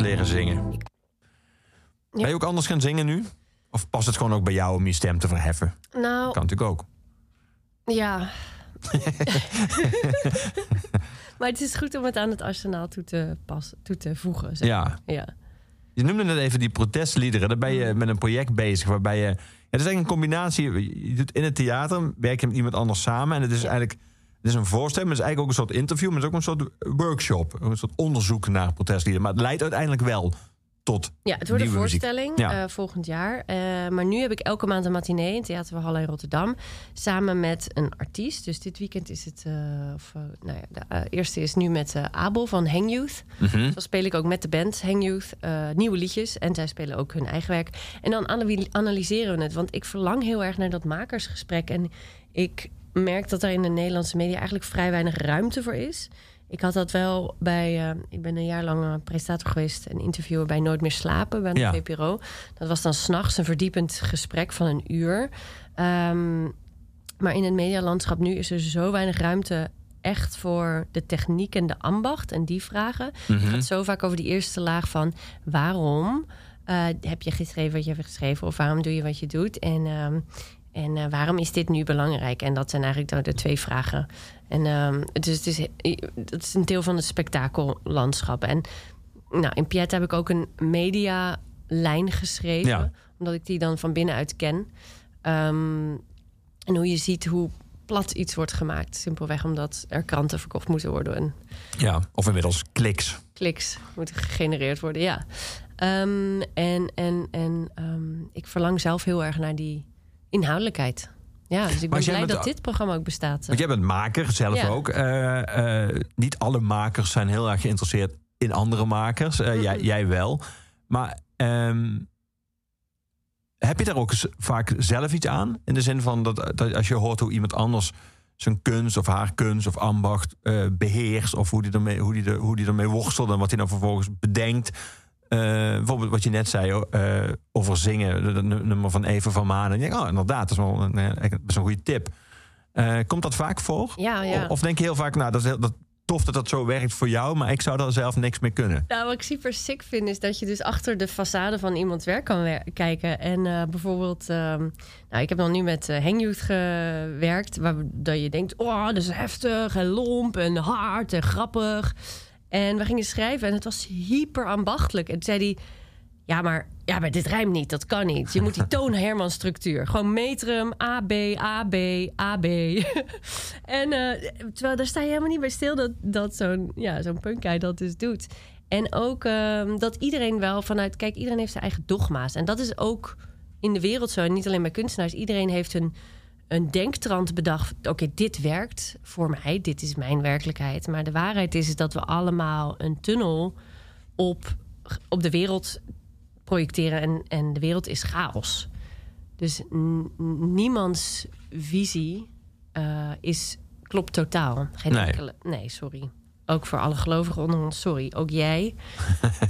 leren zingen. Ben je ook anders gaan zingen nu? Of past het gewoon ook bij jou om je stem te verheffen? Nou, Kan natuurlijk ook. ja. maar het is goed om het aan het arsenaal toe te, passen, toe te voegen. Zeg. Ja. ja. Je noemde net even die protestliederen. Daar ben je Mm. met een project bezig waarbij je... Ja, het is eigenlijk een combinatie. Je doet in het theater, werk je met iemand anders samen. En het is eigenlijk... Het is een voorstelling, maar het is eigenlijk ook een soort interview. Maar het is ook een soort workshop. Een soort onderzoek naar protestliederen. Maar het leidt uiteindelijk wel tot Ja, het wordt een voorstelling Ja. eh, volgend jaar. Eh, maar nu heb ik elke maand een matinee in Theater van Halle in Rotterdam. Samen met een artiest. Dus dit weekend is het... eh, of, nou ja, de eerste is nu met Abel van Hang Youth. Dan speel ik ook met de band Hang Youth nieuwe liedjes. En zij spelen ook hun eigen werk. En dan ana- analyseren we het. Want ik verlang heel erg naar dat makersgesprek. En ik merk dat er in de Nederlandse media eigenlijk vrij weinig ruimte voor is. Ik had dat wel bij. eh, ik ben een jaar lang eh, presentator geweest en interviewer bij Nooit meer slapen bij de Ja. VPRO. Dat was dan s'nachts een verdiepend gesprek van een uur. Ehm, maar in het medialandschap nu is er zo weinig ruimte echt voor de techniek en de ambacht en die vragen. Het gaat zo vaak over die eerste laag van waarom eh, heb je geschreven wat je hebt geschreven of waarom doe je wat je doet en, ehm, en eh, waarom is dit nu belangrijk? En dat zijn eigenlijk de, de twee vragen. En ehm, dus het is, het is een deel van het spektakellandschap. En nou, in Piet heb ik ook een medialijn geschreven, Ja. omdat ik die dan van binnenuit ken. Ehm, en hoe je ziet hoe plat iets wordt gemaakt. Simpelweg omdat er kranten verkocht moeten worden en Ja, of inmiddels kliks. kliks moeten gegenereerd worden. Ja. Ehm, en en, en ik verlang zelf heel erg naar die inhoudelijkheid. Ja, dus ik ben blij dat dit programma ook bestaat. Want jij bent maker, zelf Ja. ook. Eh, eh, niet alle makers zijn heel erg geïnteresseerd in andere makers. Eh, jij, jij wel. Maar ehm, heb je daar ook vaak zelf iets aan? In de zin van dat, dat als je hoort hoe iemand anders zijn kunst of haar kunst of ambacht eh, beheerst... of hoe die, ermee, hoe, die er, hoe die ermee worstelt en wat hij dan vervolgens bedenkt... Eh, bijvoorbeeld wat je net zei eh, over zingen, het nummer van Even van Maan. En je denkt, oh, inderdaad, dat is wel een, eh, een goede tip. Eh, komt dat vaak voor? Ja, ja. Of denk je heel vaak, nou, dat is heel, dat, tof dat dat zo werkt voor jou, maar ik zou daar zelf niks mee kunnen. Nou, wat ik super sick vind, is dat je dus achter de façade van iemands werk kan wer- kijken. En eh, bijvoorbeeld, ehm, nou, ik heb dan nu met uh, gewerkt, waar dat je denkt, oh, dat is heftig en lomp en hard en grappig. En we gingen schrijven en het was hyper ambachtelijk. En toen zei hij, ja, maar, ja, maar dit rijmt niet, dat kan niet. Je moet die toon-Herman structuur. Gewoon metrum, A, B, A, B, A, B. en eh, terwijl daar sta je helemaal niet bij stil dat, dat zo'n ja, zo'n dat dus doet. En ook ehm, dat iedereen wel vanuit... Kijk, iedereen heeft zijn eigen dogma's. En dat is ook in de wereld zo. En niet alleen bij kunstenaars. Iedereen heeft een, een denktrand bedacht. Oké, dit werkt voor mij. Dit is mijn werkelijkheid. Maar de waarheid is, is dat we allemaal een tunnel op, op de wereld projecteren. En, en de wereld is chaos. Dus niemands visie eh, is, klopt totaal. Geen Nee. enkele. Nee, sorry. Ook voor alle gelovigen onder ons, sorry. Ook jij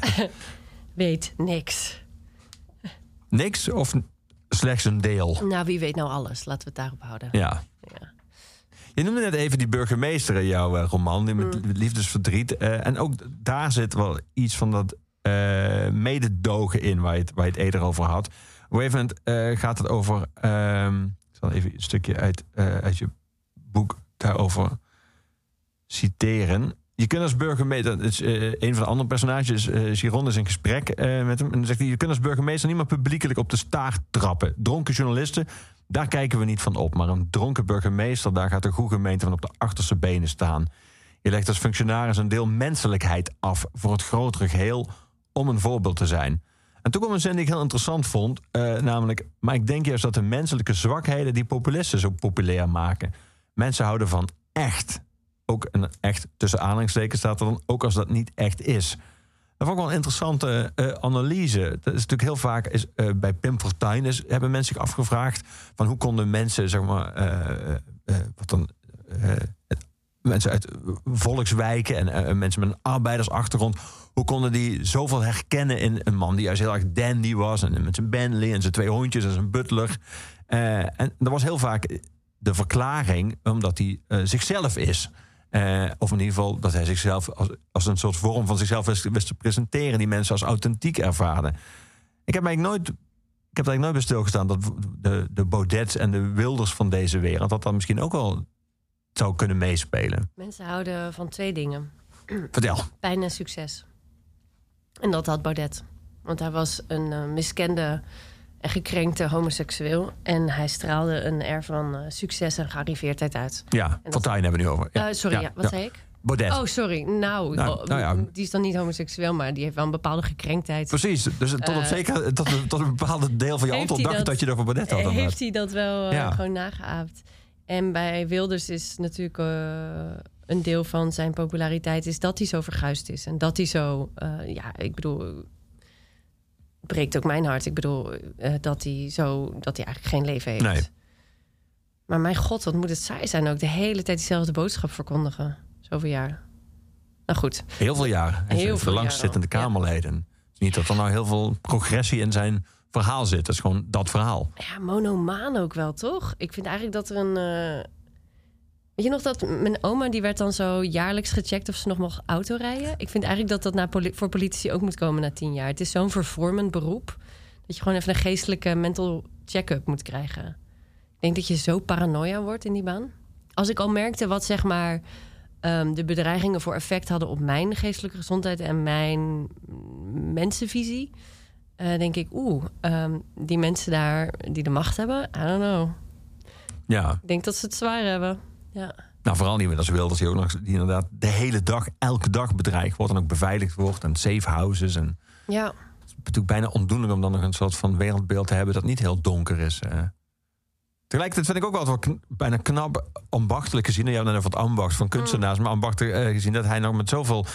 weet niks. Niks of slechts een deel? Nou, wie weet nou alles? Laten we het daarop houden. Ja. Ja. Je noemde net even die burgemeester in jouw eh, roman, die met Mm. liefdesverdriet. Eh, en ook daar zit wel iets van dat eh, mededogen in waar je, het, waar je het eerder over had. Op een gegeven moment eh, gaat het over. ehm, ik zal even een stukje uit, uit je boek daarover citeren. Je kunt als burgemeester, is, eh, een van de andere personages, eh Giron, is in gesprek eh, met hem. En dan zegt hij: Je kunt als burgemeester niet meer publiekelijk op de staart trappen. Dronken journalisten, daar kijken we niet van op. Maar een dronken burgemeester, daar gaat de goede gemeente van op de achterste benen staan. Je legt als functionaris een deel menselijkheid af voor het grotere geheel om een voorbeeld te zijn. En toen kwam een zin die ik heel interessant vond, namelijk... maar ik denk juist dat de menselijke zwakheden die populisten zo populair maken. Mensen houden van echt. Ook een echt, tussen aanhalingstekens staat er dan, ook als dat niet echt is. Dat vond ik wel een interessante eh, analyse. Dat is natuurlijk heel vaak is, eh, bij Pim Fortuyn is, hebben mensen zich afgevraagd van hoe konden mensen, zeg maar, eh, wat dan, mensen uit volkswijken en mensen met een arbeidersachtergrond, hoe konden die zoveel herkennen in een man die juist heel erg dandy was en met zijn Bentley en zijn twee hondjes en zijn butler. En dat was heel vaak de verklaring omdat hij zichzelf is. Eh, of in ieder geval dat hij zichzelf als, als een soort vorm van zichzelf wist, te presenteren, die mensen als authentiek ervaren. Ik heb eigenlijk nooit, ik heb er eigenlijk nooit bij stilgestaan dat de, de Baudets en de Wilders van deze wereld, dat dat misschien ook wel zou kunnen meespelen. Mensen houden van twee dingen: Vertel. pijn en succes. En dat had Baudet. Want hij was een eh, miskende en gekrenkte homoseksueel. En hij straalde een air van eh, succes en gearriveerdheid uit. Ja, dat- Fortuyn hebben we nu over. Ja, Eh, sorry, ja, wat ja. zei ik? Baudet. Oh, sorry. Nou, Nou, oh, nou die is dan niet homoseksueel, maar die heeft wel een bepaalde gekrenktheid. Precies, dus tot, op Eh, zeker, tot, een- tot een bepaalde deel van je antwoord dacht dat- dat je er voor Baudet had. Heeft hij dat wel gewoon nageaapt. En bij Wilders is natuurlijk een deel van zijn populariteit... is dat hij zo verguisd is. En dat hij zo... ja, ik bedoel... breekt ook mijn hart. Ik bedoel, eh, dat, hij zo, dat hij eigenlijk geen leven heeft. Nee. Maar mijn god, wat moet het saai zijn ook. De hele tijd diezelfde boodschap verkondigen. Zoveel jaar. Nou goed. Heel veel jaar. Hij Heel veel de jaar langstzittende al, ja. Kamerleden. Is niet dat er nou heel veel progressie in zijn verhaal zit. Het is gewoon dat verhaal. Ja, monomaan ook wel, toch? Ik vind eigenlijk dat er een... Weet je nog dat mijn oma, die werd dan zo jaarlijks gecheckt... of ze nog mocht autorijden? Ik vind eigenlijk dat dat poli- voor politici ook moet komen na tien jaar. Het is zo'n vervormend beroep... dat je gewoon even een geestelijke mental check-up moet krijgen. Ik denk dat je zo paranoia wordt in die baan. Als ik al merkte wat, zeg maar... ehm, de bedreigingen voor effect hadden op mijn geestelijke gezondheid... en mijn mensenvisie... eh, denk ik, oeh, ehm, die mensen daar die de macht hebben, I don't know. Ja, Ik denk dat ze het zwaar hebben. Ja. nou vooral niet meer als Wilders die ook nog die inderdaad de hele dag, elke dag bedreigd wordt en ook beveiligd wordt en safe houses. En Ja. het is natuurlijk bijna ondoenlijk om dan nog een soort van wereldbeeld te hebben dat niet heel donker is. eh. Tegelijkertijd vind ik ook altijd wel kn- bijna knap ambachtelijk gezien. Je hebt net over het ambacht van kunstenaars, maar ambachtelijk eh, gezien dat hij nog met zoveel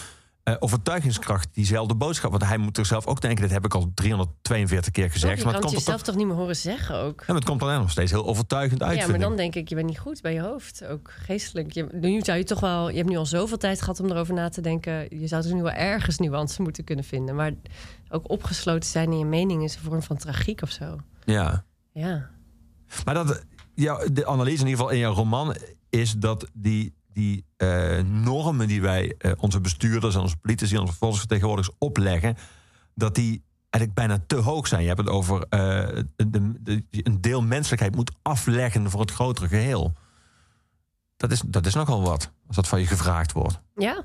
eh, overtuigingskracht diezelfde boodschap. Want hij moet er zelf ook denken: dit heb ik al 342 keer gezegd. Maar het komt, jezelf toch niet meer horen zeggen ook. ja, maar het komt dan nog steeds heel overtuigend uit. ja, maar dan denk ik, je bent niet goed bij je hoofd. Ook geestelijk. Je, nu zou je toch wel... Je hebt nu al zoveel tijd gehad om erover na te denken. Je zou dus nu wel ergens nuance moeten kunnen vinden. Maar ook opgesloten zijn in je mening is een vorm van tragiek of zo. Ja. Ja. Maar dat, ja, de analyse in ieder geval in jouw roman is dat die, die eh, normen die wij eh, onze bestuurders en onze politici en onze volksvertegenwoordigers opleggen, dat die eigenlijk bijna te hoog zijn. Je hebt het over eh, een deel menselijkheid moet afleggen voor het grotere geheel. Dat is, dat is nogal wat, als dat van je gevraagd wordt. Ja.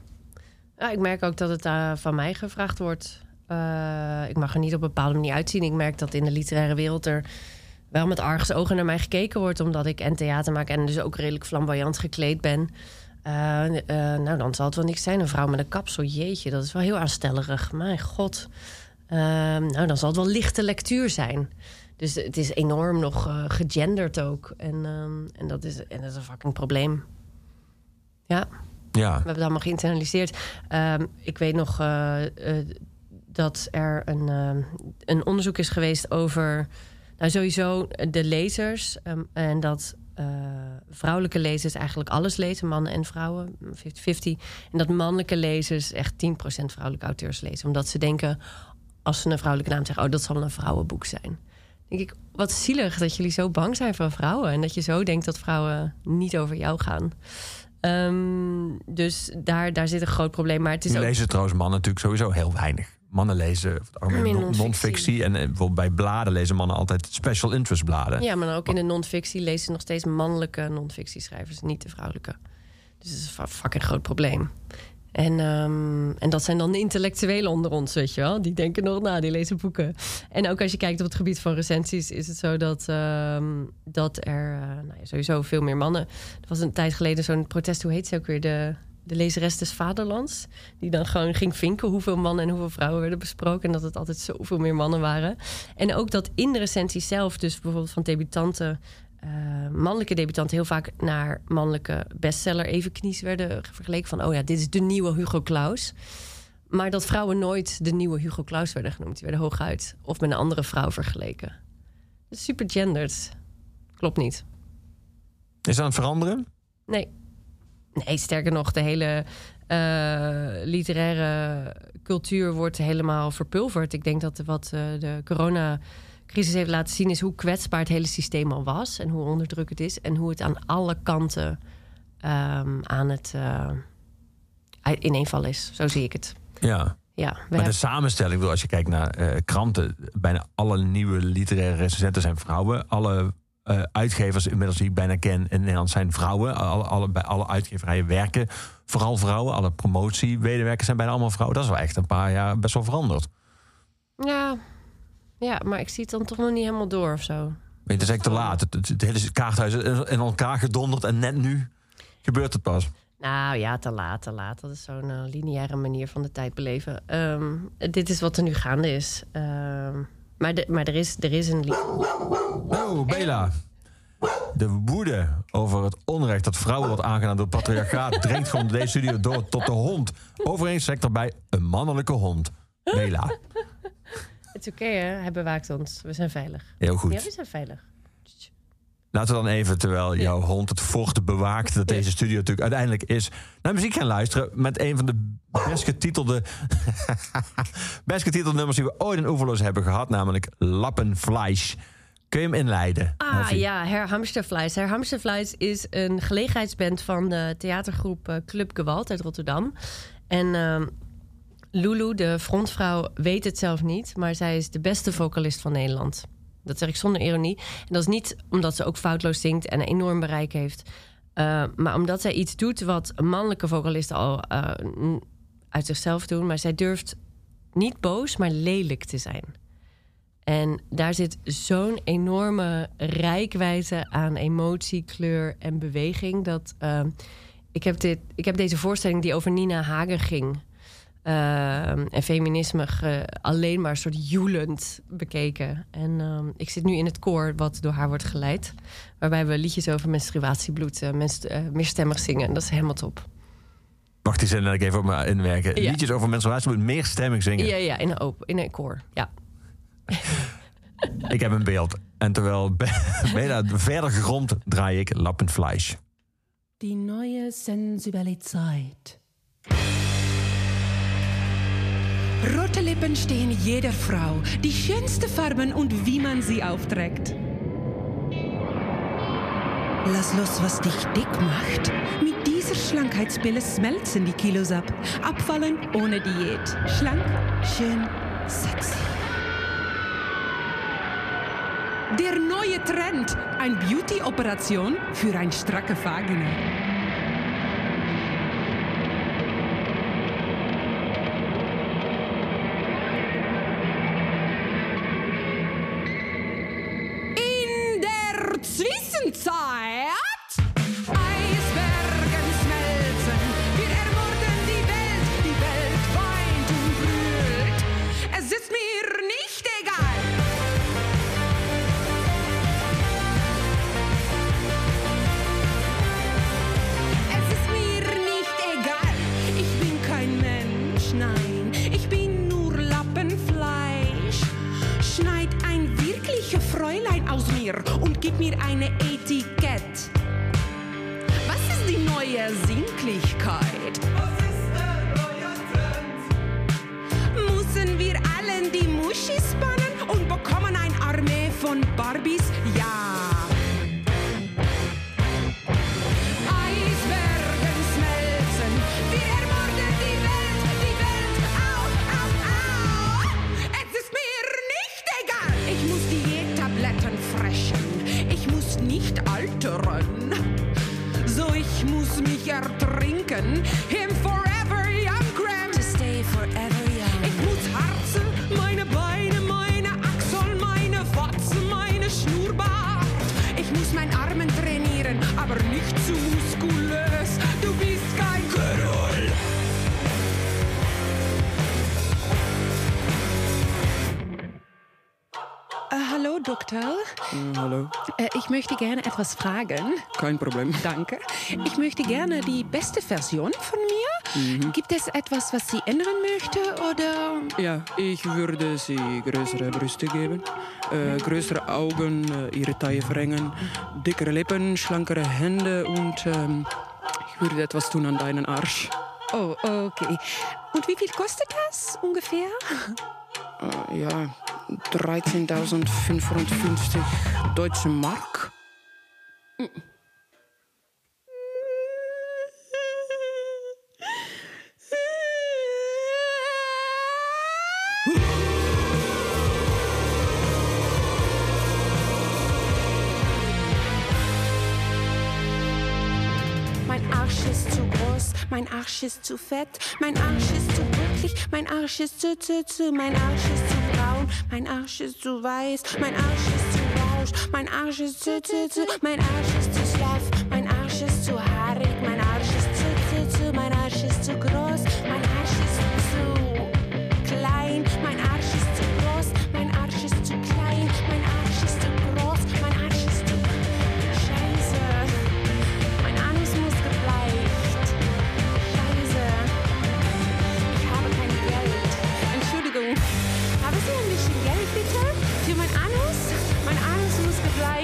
ja ik merk ook dat het van mij gevraagd wordt. Ik mag er niet op een bepaalde manier uitzien. Ik merk dat in de literaire wereld er wel met argusogen naar mij gekeken wordt... omdat ik en theater maak en dus ook redelijk flamboyant gekleed ben. Eh, eh, nou, dan zal het wel niks zijn. Een vrouw met een kapsel, jeetje, dat is wel heel aanstellerig. Mijn god. Eh, nou, dan zal het wel lichte lectuur zijn. Dus het is enorm nog eh, gegenderd ook. En, ehm, en, dat is, en dat is een fucking probleem. Ja. Ja, We hebben het allemaal geïnternaliseerd. Ehm, ik weet nog, dat er een, een onderzoek is geweest over... Nou, sowieso de lezers. ehm, en dat eh, vrouwelijke lezers eigenlijk alles lezen. Mannen en vrouwen, 50-50. En dat mannelijke lezers echt 10% vrouwelijke auteurs lezen. Omdat ze denken, als ze een vrouwelijke naam zeggen... oh, dat zal een vrouwenboek zijn. denk ik, wat zielig dat jullie zo bang zijn voor vrouwen. En dat je zo denkt dat vrouwen niet over jou gaan. Ehm, dus daar, daar zit een groot probleem. Maar het is ook... lezen trouwens mannen natuurlijk sowieso heel weinig. Mannen lezen non-fictie. En eh, bijvoorbeeld bij bladen lezen mannen altijd special interest bladen. Ja, maar ook in de non-fictie lezen ze nog steeds mannelijke non-fictieschrijvers, niet de vrouwelijke. Dus dat is een fucking groot probleem. En, ehm, en dat zijn dan de intellectuelen onder ons, weet je wel. Die denken nog na, die lezen boeken. En ook als je kijkt op het gebied van recensies... is het zo dat, ehm, dat er eh, nou ja, sowieso veel meer mannen... Er was een tijd geleden zo'n protest, hoe heet ze ook weer? De, de lezeres des vaderlands. Die dan gewoon ging vinken hoeveel mannen en hoeveel vrouwen werden besproken. En dat het altijd zoveel meer mannen waren. En ook dat in de recensie zelf, dus bijvoorbeeld van debutanten... eh, mannelijke debutanten heel vaak naar mannelijke bestseller evenknies werden vergeleken. Van, oh ja, dit is de nieuwe Hugo Claus. Maar dat vrouwen nooit de nieuwe Hugo Claus werden genoemd. Die werden hooguit of met een andere vrouw vergeleken. Super gendered. Klopt niet. Is dat aan het veranderen? Nee. Nee, sterker nog, de hele eh, literaire cultuur wordt helemaal verpulverd. Ik denk dat wat eh, de coronacrisis heeft laten zien... is hoe kwetsbaar het hele systeem al was... en hoe onderdrukkend het is... en hoe het aan alle kanten ehm, aan het uh, ineenvallen is. Zo zie ik het. Ja. Ja, Maar hebben- de samenstelling, als je kijkt naar eh, kranten, bijna alle nieuwe literaire recensenten zijn vrouwen. Alle eh, uitgevers inmiddels die ik bijna ken in Nederland zijn vrouwen. Alle, alle, bij alle uitgeverijen werken vooral vrouwen. Alle promotiemedewerkers zijn bijna allemaal vrouwen. Dat is wel echt een paar jaar best wel veranderd. ja, ja, maar ik zie het dan toch nog niet helemaal door of zo. Het is echt te laat. Het, het, het hele kaarthuis is in elkaar gedonderd en net nu gebeurt het pas. Nou ja, te laat, te laat. Dat is zo'n eh, lineaire manier van de tijd beleven. Ehm, dit is wat er nu gaande is. Ehm, maar, de, maar er, is, er is een... Oh, Bela. De woede over het onrecht dat vrouwen wordt aangedaan door het patriarchaat... dringt gewoon deze studio door tot de hond. Overigens zegt erbij een mannelijke hond. Bela. Het is oké, hè? Hij bewaakt ons. We zijn veilig. Heel goed. Ja, we zijn veilig. Laten we dan even, terwijl jouw hond het fort bewaakt... dat deze studio natuurlijk uiteindelijk is... naar muziek gaan luisteren met een van de best getitelde... best getitelde nummers die we ooit in Oeverloos hebben gehad... namelijk Lappenfleisch. Kun je hem inleiden? Ah ja, Herr Hamsterflies. Herr Hamsterflies is een gelegenheidsband van de theatergroep eh, Club Gewalt uit Rotterdam. En ehm, Lulu, de frontvrouw, weet het zelf niet, maar zij is de beste vocalist van Nederland. Dat zeg ik zonder ironie. En dat is niet omdat ze ook foutloos zingt en een enorm bereik heeft. eh, maar omdat zij iets doet wat mannelijke vocalisten al eh, uit zichzelf doen. Maar zij durft niet boos, maar lelijk te zijn. En daar zit zo'n enorme rijkwijde aan emotie, kleur en beweging. Dat eh, ik, heb dit, ik heb deze voorstelling die over Nina Hagen ging. Eh, en feminisme ge- alleen maar soort joelend bekeken. En eh, ik zit nu in het koor wat door haar wordt geleid. Waarbij we liedjes over menstruatiebloed uh, mens, eh, meerstemmig zingen. En dat is helemaal top. Wacht die zin dat ik even op me inwerken. Ja. Liedjes over menstruatie moet meer stemming zingen. Ja, ja, in een, open, in een koor. Ja. Ik heb een beeld. En terwijl Bela verder gegrond draai ik Lappenfleisch. Die neue Sensualität. Rote Lippen stehen jeder Frau. Die schönste Farben und wie man sie aufträgt. Lass los, was dich dick macht. Mit dieser Schlankheitspille schmelzen die Kilos ab. Abfallen ohne Diät. Schlank, schön, sexy. Der neue Trend. Ein Beauty-Operation für ein stracke Vagina. Mich ertrinken hallo, Doktor. hallo, Äh, ich möchte gerne etwas fragen. kein Problem. Danke. Ich möchte gerne die beste Version von mir. Gibt es etwas, was Sie ändern möchte oder? Ja, ich würde Sie größere Brüste geben, äh, größere Augen, äh, Ihre Taille verrengen, dickere Lippen, schlankere Hände und ähm, ich würde etwas tun an deinen Arsch. Oh, okay. Und wie viel kostet das ungefähr? Äh, ja, 13.550 deutsche Mark. Mein Arsch ist zu groß, mein Arsch ist zu fett, mein Arsch ist zu wirklich, mein Arsch ist zu, zu, zu, mein Arsch ist zu braun, mein Arsch ist zu weiß, mein Arsch ist zu rausch, mein Arsch ist zu, zu, zu, mein Arsch ist zu schlaff, mein Arsch ist zu haarig, mein Arsch ist zu, zu, zu, mein Arsch ist zu groß,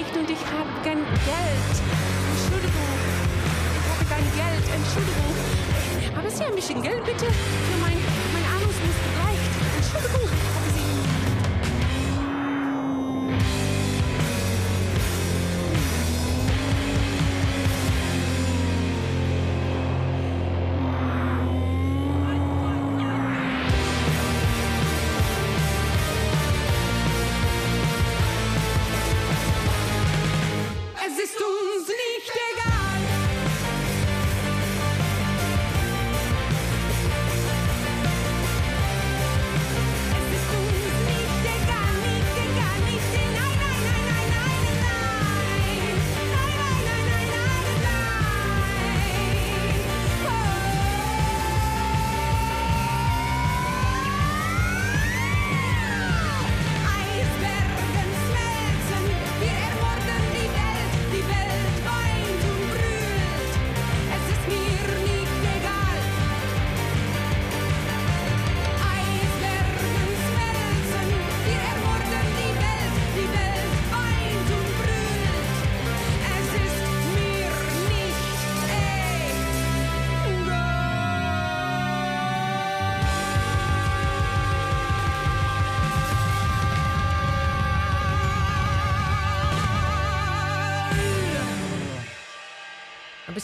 gebleicht und ich habe kein Geld. Entschuldigung. Ich habe kein Geld. Entschuldigung. Haben Sie ein bisschen Geld, bitte?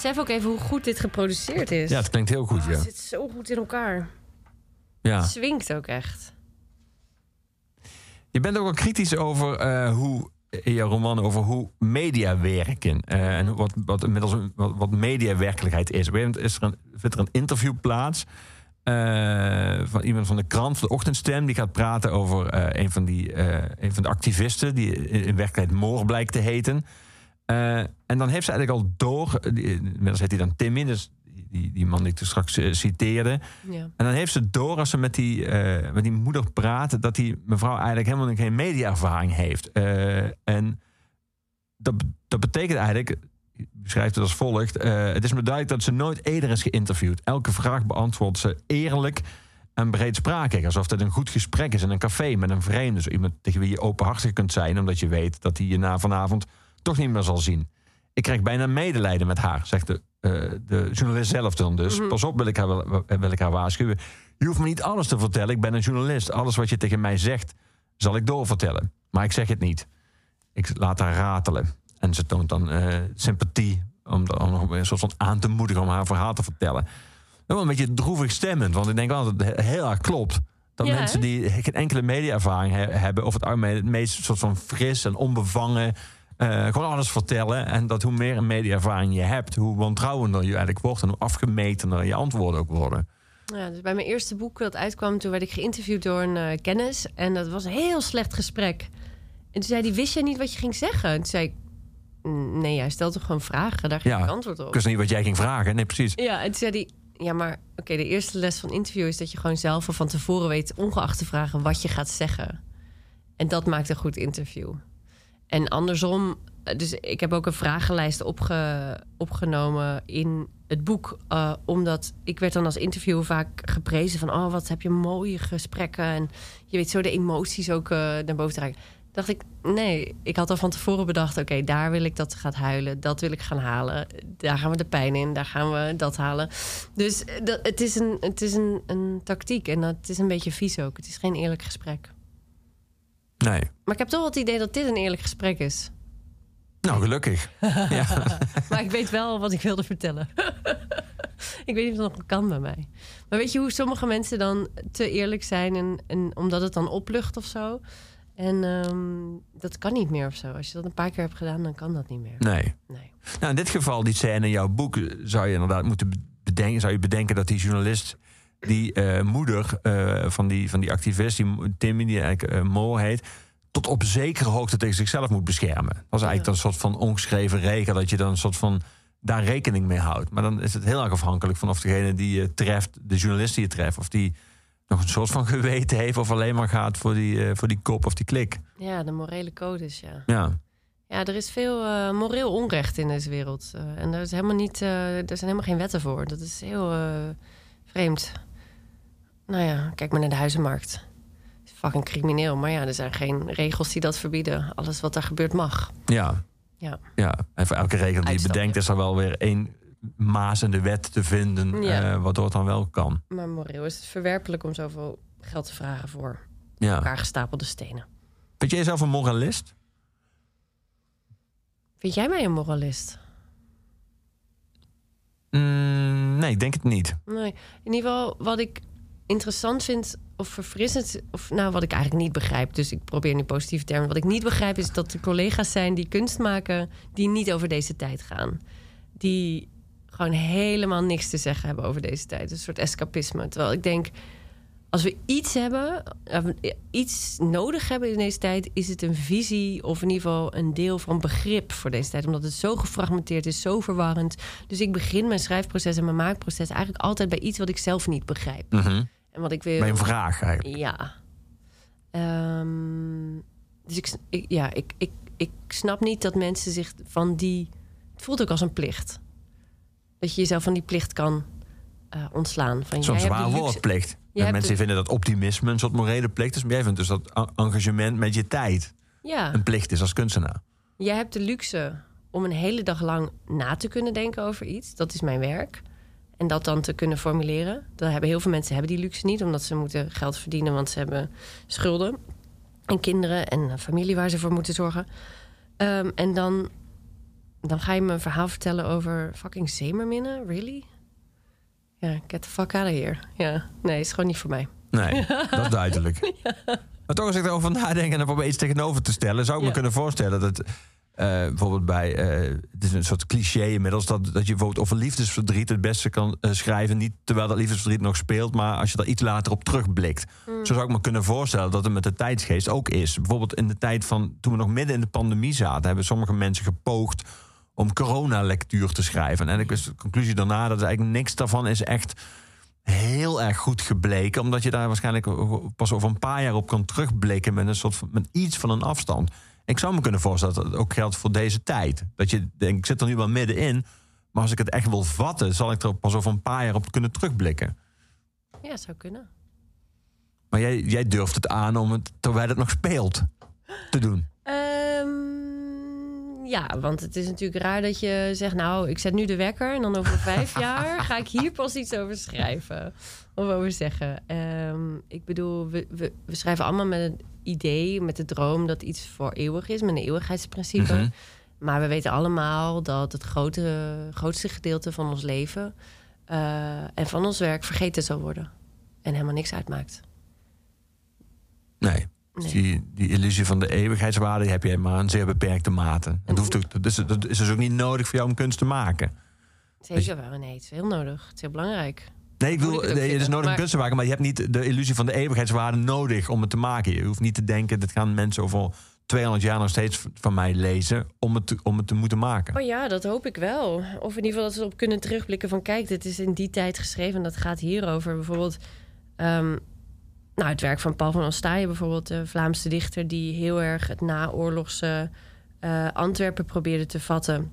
Besef ook even hoe goed dit geproduceerd is. Ja, het klinkt heel goed, Oh, ja. Het zit zo goed in elkaar. ja. Het swingt ook echt. Je bent ook wel kritisch over eh, hoe in je roman over hoe media werken. eh, en wat, wat inmiddels wat, wat mediawerkelijkheid is. Op een is er een, vindt er een interview plaats. eh, van iemand van de krant, van de ochtendstem, die gaat praten over een, van die, een van de activisten, die in, in werkelijkheid Moor blijkt te heten. Eh, en dan heeft ze eigenlijk al door, eh, die, inmiddels heet hij dan Timmy, dus die, die man die ik toen straks eh, citeerde. Ja. En dan heeft ze door als ze met die, met die moeder praat... dat die mevrouw eigenlijk helemaal geen mediaervaring heeft. En dat, dat betekent eigenlijk, beschrijft het als volgt... het is me duidelijk dat ze nooit eerder is geïnterviewd. Elke vraag beantwoordt ze eerlijk... en breedsprakig. Alsof het een goed gesprek is in een café met een vreemde. Zo iemand tegen wie je openhartig kunt zijn, omdat je weet dat hij je na vanavond toch niet meer zal zien. Ik krijg bijna medelijden met haar, zegt de, eh, de journalist zelf dan dus. Pas op, wil ik, haar, wel- wil ik haar waarschuwen. Je hoeft me niet alles te vertellen. Ik ben een journalist. Alles wat je tegen mij zegt, zal ik doorvertellen. Maar ik zeg het niet. Ik laat haar ratelen. En ze toont dan eh, sympathie om, om nog een soort van aan te moedigen om haar verhaal te vertellen. Wel een beetje droevig stemmend, want ik denk wel dat het he- heel erg klopt. Dat Ja, mensen die geen enkele mediaervaring he- hebben, of het algemeen het meest soort van fris en onbevangen, eh, gewoon alles vertellen. En dat hoe meer een mediaervaring je hebt, hoe wantrouwender je eigenlijk wordt en hoe afgemetener je antwoorden ook worden. Ja, dus bij mijn eerste boek dat uitkwam, toen werd ik geïnterviewd door een eh, kennis. En dat was een heel slecht gesprek. En toen zei hij, wist jij niet wat je ging zeggen? En toen zei ik, "Mm, nee, jij stelt toch gewoon vragen? Daar geef Ja, ik antwoord op. Ik wist niet wat jij ging vragen. Nee, precies. Ja, en toen zei hij, ja, maar oké, de eerste les van interview is dat je gewoon zelf al van tevoren weet, ongeacht de vragen, wat je gaat zeggen. En dat maakt een goed interview. En andersom, eh, dus ik heb ook een vragenlijst opge, opgenomen in het boek. eh, omdat ik werd dan als interviewer vaak geprezen van... oh, wat heb je mooie gesprekken. En je weet zo de emoties ook eh, naar boven dragen. dacht ik, nee, ik had al van tevoren bedacht... oké, daar wil ik dat gaat huilen. Dat wil ik gaan halen. Daar gaan we de pijn in. Daar gaan we dat halen. Dus dat, het is, een, het is een, een tactiek. En dat is een beetje vies ook. Het is geen eerlijk gesprek. Nee. Maar ik heb toch wel het idee dat dit een eerlijk gesprek is. Nou, gelukkig. ja. Maar ik weet wel wat ik wilde vertellen. ik weet niet of het nog kan bij mij. Maar weet je hoe sommige mensen dan te eerlijk zijn... en, en omdat het dan oplucht of zo? En ehm, dat kan niet meer of zo. Als je dat een paar keer hebt gedaan, dan kan dat niet meer. Nee. Nee. Nou, in dit geval, die scène in jouw boek, eh, zou je inderdaad moeten bedenken, zou je bedenken dat die journalist, die eh, moeder eh, van, die, van die activist, die mo- Timmy, die eigenlijk eh, Moore heet, tot op zekere hoogte tegen zichzelf moet beschermen. Dat is eigenlijk dan een soort van ongeschreven regel, dat je dan een soort van daar rekening mee houdt. Maar dan is het heel erg afhankelijk van of degene die je treft, de journalist die je treft, of die nog een soort van geweten heeft, of alleen maar gaat voor die, voor die kop of die klik. Ja, de morele codes, ja. Ja. Ja, er is veel eh, moreel onrecht in deze wereld. En daar, is helemaal niet, er zijn helemaal geen wetten voor. Dat is heel vreemd. Nou ja, kijk maar naar de huizenmarkt. Is fucking crimineel. Maar ja, er zijn geen regels die dat verbieden. Alles wat daar gebeurt mag. Ja. Ja. Ja, en voor elke regel die je bedenkt is er wel weer één maas in de wet te vinden, Ja. eh, waardoor het dan wel kan. Maar moreel is het verwerpelijk om zoveel geld te vragen voor Ja. elkaar gestapelde stenen. Vind jij jezelf een moralist? Vind jij mij een moralist? Mm, nee, ik denk het niet. Nee. In ieder geval, wat ik interessant vind of verfrissend, of nou wat ik eigenlijk niet begrijp, dus ik probeer nu positieve termen. Wat ik niet begrijp is dat er collega's zijn die kunst maken die niet over deze tijd gaan. Die gewoon helemaal niks te zeggen hebben over deze tijd. Een soort escapisme. Terwijl ik denk, als we iets hebben, iets nodig hebben in deze tijd, is het een visie of in ieder geval een deel van begrip voor deze tijd. Omdat het zo gefragmenteerd is, zo verwarrend. Dus ik begin mijn schrijfproces en mijn maakproces eigenlijk altijd bij iets wat ik zelf niet begrijp. Mhm. En wat ik wil. Een vraag eigenlijk. Ja. Ehm, dus ik, ik, ja, ik, ik, ik snap niet dat mensen zich van die. Het voelt ook als een plicht. Dat je jezelf van die plicht kan eh, ontslaan. Van, Zo'n zwaar woordplicht. En mensen de- vinden dat optimisme een soort morele plicht is. Maar jij vindt dus dat engagement met je tijd Ja, een plicht is als kunstenaar. jij hebt de luxe om een hele dag lang na te kunnen denken over iets. Dat is mijn werk. En dat dan te kunnen formuleren. Dat hebben heel veel mensen hebben die luxe niet, omdat ze moeten geld verdienen, want ze hebben schulden. En kinderen en een familie waar ze voor moeten zorgen. Ehm, en dan, dan ga je me een verhaal vertellen over fucking zeemerminnen? Really? Ja, get the fuck out of here. Ja, nee, is gewoon niet voor mij. Nee, dat is duidelijk. Maar toch als ik erover nadenk en er probeer iets tegenover te stellen... zou ik me kunnen voorstellen dat... eh, bijvoorbeeld bij, eh, het is een soort cliché inmiddels... Dat, dat je bijvoorbeeld over liefdesverdriet het beste kan eh, schrijven... niet terwijl dat liefdesverdriet nog speelt... maar als je daar iets later op terugblikt. Zo zou ik me kunnen voorstellen dat het met de tijdsgeest ook is. Bijvoorbeeld in de tijd van toen we nog midden in de pandemie zaten... hebben sommige mensen gepoogd om coronalectuur te schrijven. En ik is de conclusie daarna dat eigenlijk niks daarvan is echt heel erg goed gebleken. Omdat je daar waarschijnlijk pas over een paar jaar op kan terugblikken met een soort van, met iets van een afstand. Ik zou me kunnen voorstellen dat het ook geldt voor deze tijd. Dat je denkt, ik zit er nu wel middenin. Maar als ik het echt wil vatten, zal ik er pas over een paar jaar op kunnen terugblikken. Ja, zou kunnen. Maar jij, jij durft het aan om het, terwijl het nog speelt, te doen. Ehm, ja, want het is natuurlijk raar dat je zegt... nou, ik zet nu de wekker en dan over vijf jaar... ga ik hier pas iets over schrijven. Of over zeggen. Ehm, ik bedoel, we, we, we schrijven allemaal met het idee, met de droom... dat iets voor eeuwig is, met een eeuwigheidsprincipe. Mhm. Maar we weten allemaal dat het grote, grootste gedeelte van ons leven... eh, en van ons werk vergeten zal worden. En helemaal niks uitmaakt. Nee. Dus Nee. Die, die illusie van de eeuwigheidswaarde die heb je maar in zeer beperkte mate. Dat, hoeft ook, dat, is, dat is dus ook niet nodig voor jou om kunst te maken. Zeker wel, nee, het is heel nodig. Het is heel belangrijk. Nee, ik wil, het nee, is nodig om maar- kunst te maken, maar je hebt niet de illusie van de eeuwigheidswaarde nodig om het te maken. Je hoeft niet te denken, dit gaan mensen over 200 jaar nog steeds van mij lezen om het te, om het te moeten maken. Oh ja, dat hoop ik wel. Of in ieder geval dat we op kunnen terugblikken van... kijk, dit is in die tijd geschreven en dat gaat hierover. Bijvoorbeeld ehm, nou, het werk van Paul van Ostaaien bijvoorbeeld... de Vlaamse dichter die heel erg het naoorlogse eh, Antwerpen probeerde te vatten.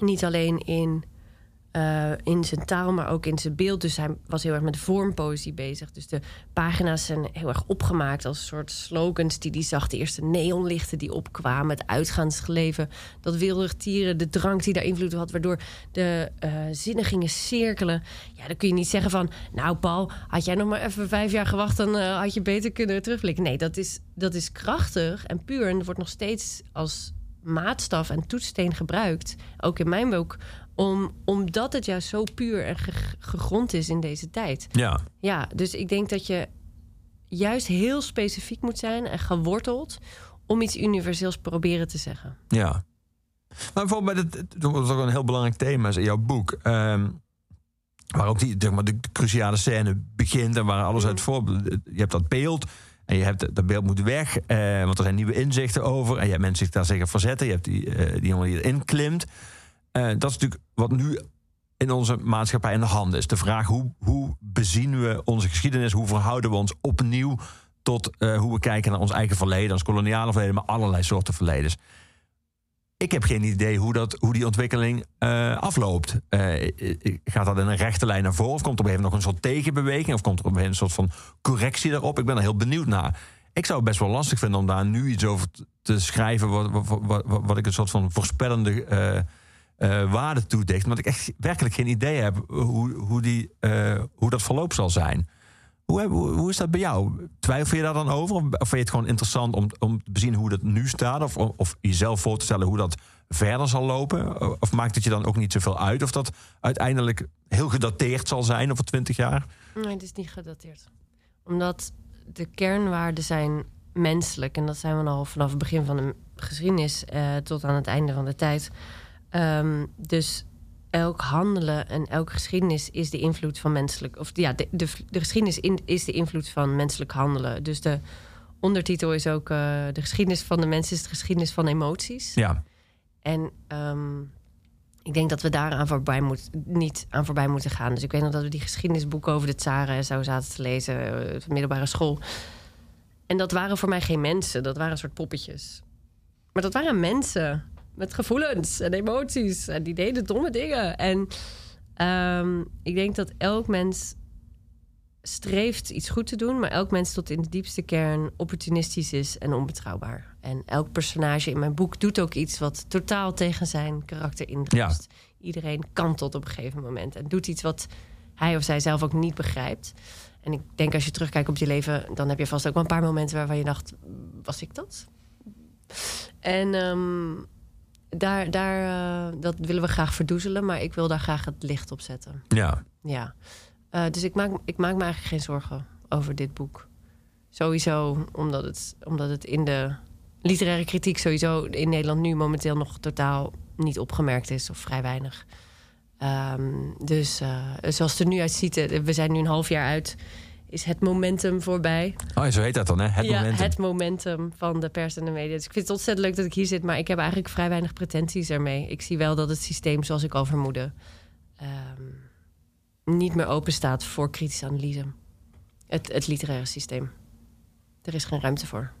Niet alleen in, eh, in zijn taal, maar ook in zijn beeld. Dus hij was heel erg met vormpoëzie bezig. Dus de pagina's zijn heel erg opgemaakt als soort slogans die hij zag. De eerste neonlichten die opkwamen, het uitgaansleven, dat wilde tieren, de drank die daar invloed had, waardoor de eh, zinnen gingen cirkelen. Ja, dan kun je niet zeggen van, nou Paul, had jij nog maar even vijf jaar gewacht, dan eh, had je beter kunnen terugblikken. Nee, dat is, dat is krachtig en puur en wordt nog steeds als maatstaf en toetssteen gebruikt, ook in mijn boek, om, omdat het juist zo puur en ge- gegrond is in deze tijd. Ja, Ja, dus ik denk dat je juist heel specifiek moet zijn en geworteld om iets universeels proberen te zeggen. ja. Maar bijvoorbeeld, bij dit- dat is ook een heel belangrijk thema in jouw boek. ehm, waar ook die, zeg maar, de cruciale scène begint en waar alles uit voor. Je hebt dat beeld en je hebt dat beeld moet weg, eh, want er zijn nieuwe inzichten over. En je hebt mensen zich daar zeggen verzetten. Je hebt die, eh, die jongen die erin klimt. Eh, dat is natuurlijk wat nu in onze maatschappij in de hand is. De vraag hoe, hoe bezien we onze geschiedenis? Hoe verhouden we ons opnieuw tot eh, hoe we kijken naar ons eigen verleden, ons koloniale verleden, maar allerlei soorten verledens. Ik heb geen idee hoe, dat, hoe die ontwikkeling eh, afloopt. Eh, eh, gaat dat in een rechte lijn naar voren? Of komt er op een nog een soort tegenbeweging? Of komt er op een soort van correctie daarop? Ik ben er heel benieuwd naar. Ik zou het best wel lastig vinden om daar nu iets over te- schrijven... wat, wat, wat, wat ik een soort van voorspellende waarde toedicht. Want ik echt werkelijk geen idee heb hoe, hoe, die, hoe dat verloop zal zijn. Hoe, is dat bij jou? Twijfel je daar dan over? Of of vind je het gewoon interessant om, om te zien hoe dat nu staat? Of, of jezelf voor te stellen hoe dat verder zal lopen? Of maakt het je dan ook niet zoveel uit? Of dat uiteindelijk heel gedateerd zal zijn over twintig jaar? Nee, het is niet gedateerd. Omdat de kernwaarden zijn menselijk. En dat zijn we al vanaf het begin van de geschiedenis eh, tot aan het einde van de tijd. Ehm, dus elk handelen en elke geschiedenis is de invloed van menselijk... Of ja, de, de, de geschiedenis in, is de invloed van menselijk handelen. Dus de ondertitel is ook... eh, de geschiedenis van de mens is de geschiedenis van emoties. Ja, En ehm, ik denk dat we daar aan voorbij moet, niet aan voorbij moeten gaan. Dus ik weet nog dat we die geschiedenisboeken over de tsaren en zo zaten te lezen eh, van de middelbare school. En dat waren voor mij geen mensen, dat waren een soort poppetjes. Maar dat waren mensen met gevoelens en emoties. En die deden domme dingen. En ehm, ik denk dat elk mens streeft iets goed te doen, maar elk mens tot in de diepste kern opportunistisch is en onbetrouwbaar. En elk personage in mijn boek doet ook iets wat totaal tegen zijn karakter indruist. Iedereen kan tot op een gegeven moment en doet iets wat hij of zij zelf ook niet begrijpt. En ik denk als je terugkijkt op je leven, dan heb je vast ook wel een paar momenten waarvan je dacht: was ik dat? En ehm, daar, daar, eh, dat willen we graag verdoezelen, maar ik wil daar graag het licht op zetten. ja. Ja. Eh, dus ik maak, ik maak me eigenlijk geen zorgen over dit boek. Sowieso omdat het, omdat het in de literaire kritiek sowieso in Nederland nu momenteel nog totaal niet opgemerkt is of vrij weinig. Ehm, dus eh, zoals het er nu uitziet, we zijn nu een half jaar uit, is het momentum voorbij. Oh, zo heet dat dan, hè? Het ja, momentum. het momentum van de pers en de media. Dus ik vind het ontzettend leuk dat ik hier zit, maar ik heb eigenlijk vrij weinig pretenties ermee. Ik zie wel dat het systeem, zoals ik al vermoedde, ehm, niet meer open staat voor kritische analyse. Het, het literaire systeem. Er is geen ruimte voor.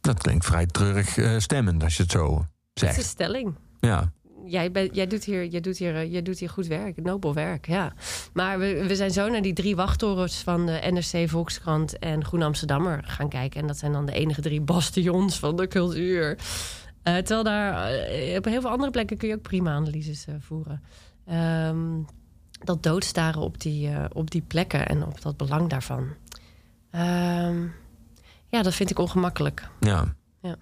Dat klinkt vrij treurig eh, stemmend als je het zo Het is een zegt. stelling. Ja. Jij, bent, jij, doet hier, jij, doet hier, eh, jij doet hier goed werk, nobel werk, ja. Maar we, we zijn zo naar die drie wachttorens van de NRC, Volkskrant en Groen Amsterdammer gaan kijken. En dat zijn dan de enige drie bastions van de cultuur. Eh, terwijl daar eh, op heel veel andere plekken kun je ook prima analyses voeren. Ehm, dat doodstaren op die, op die plekken en op dat belang daarvan. Ehm, ja, dat vind ik ongemakkelijk. Ja. Ja.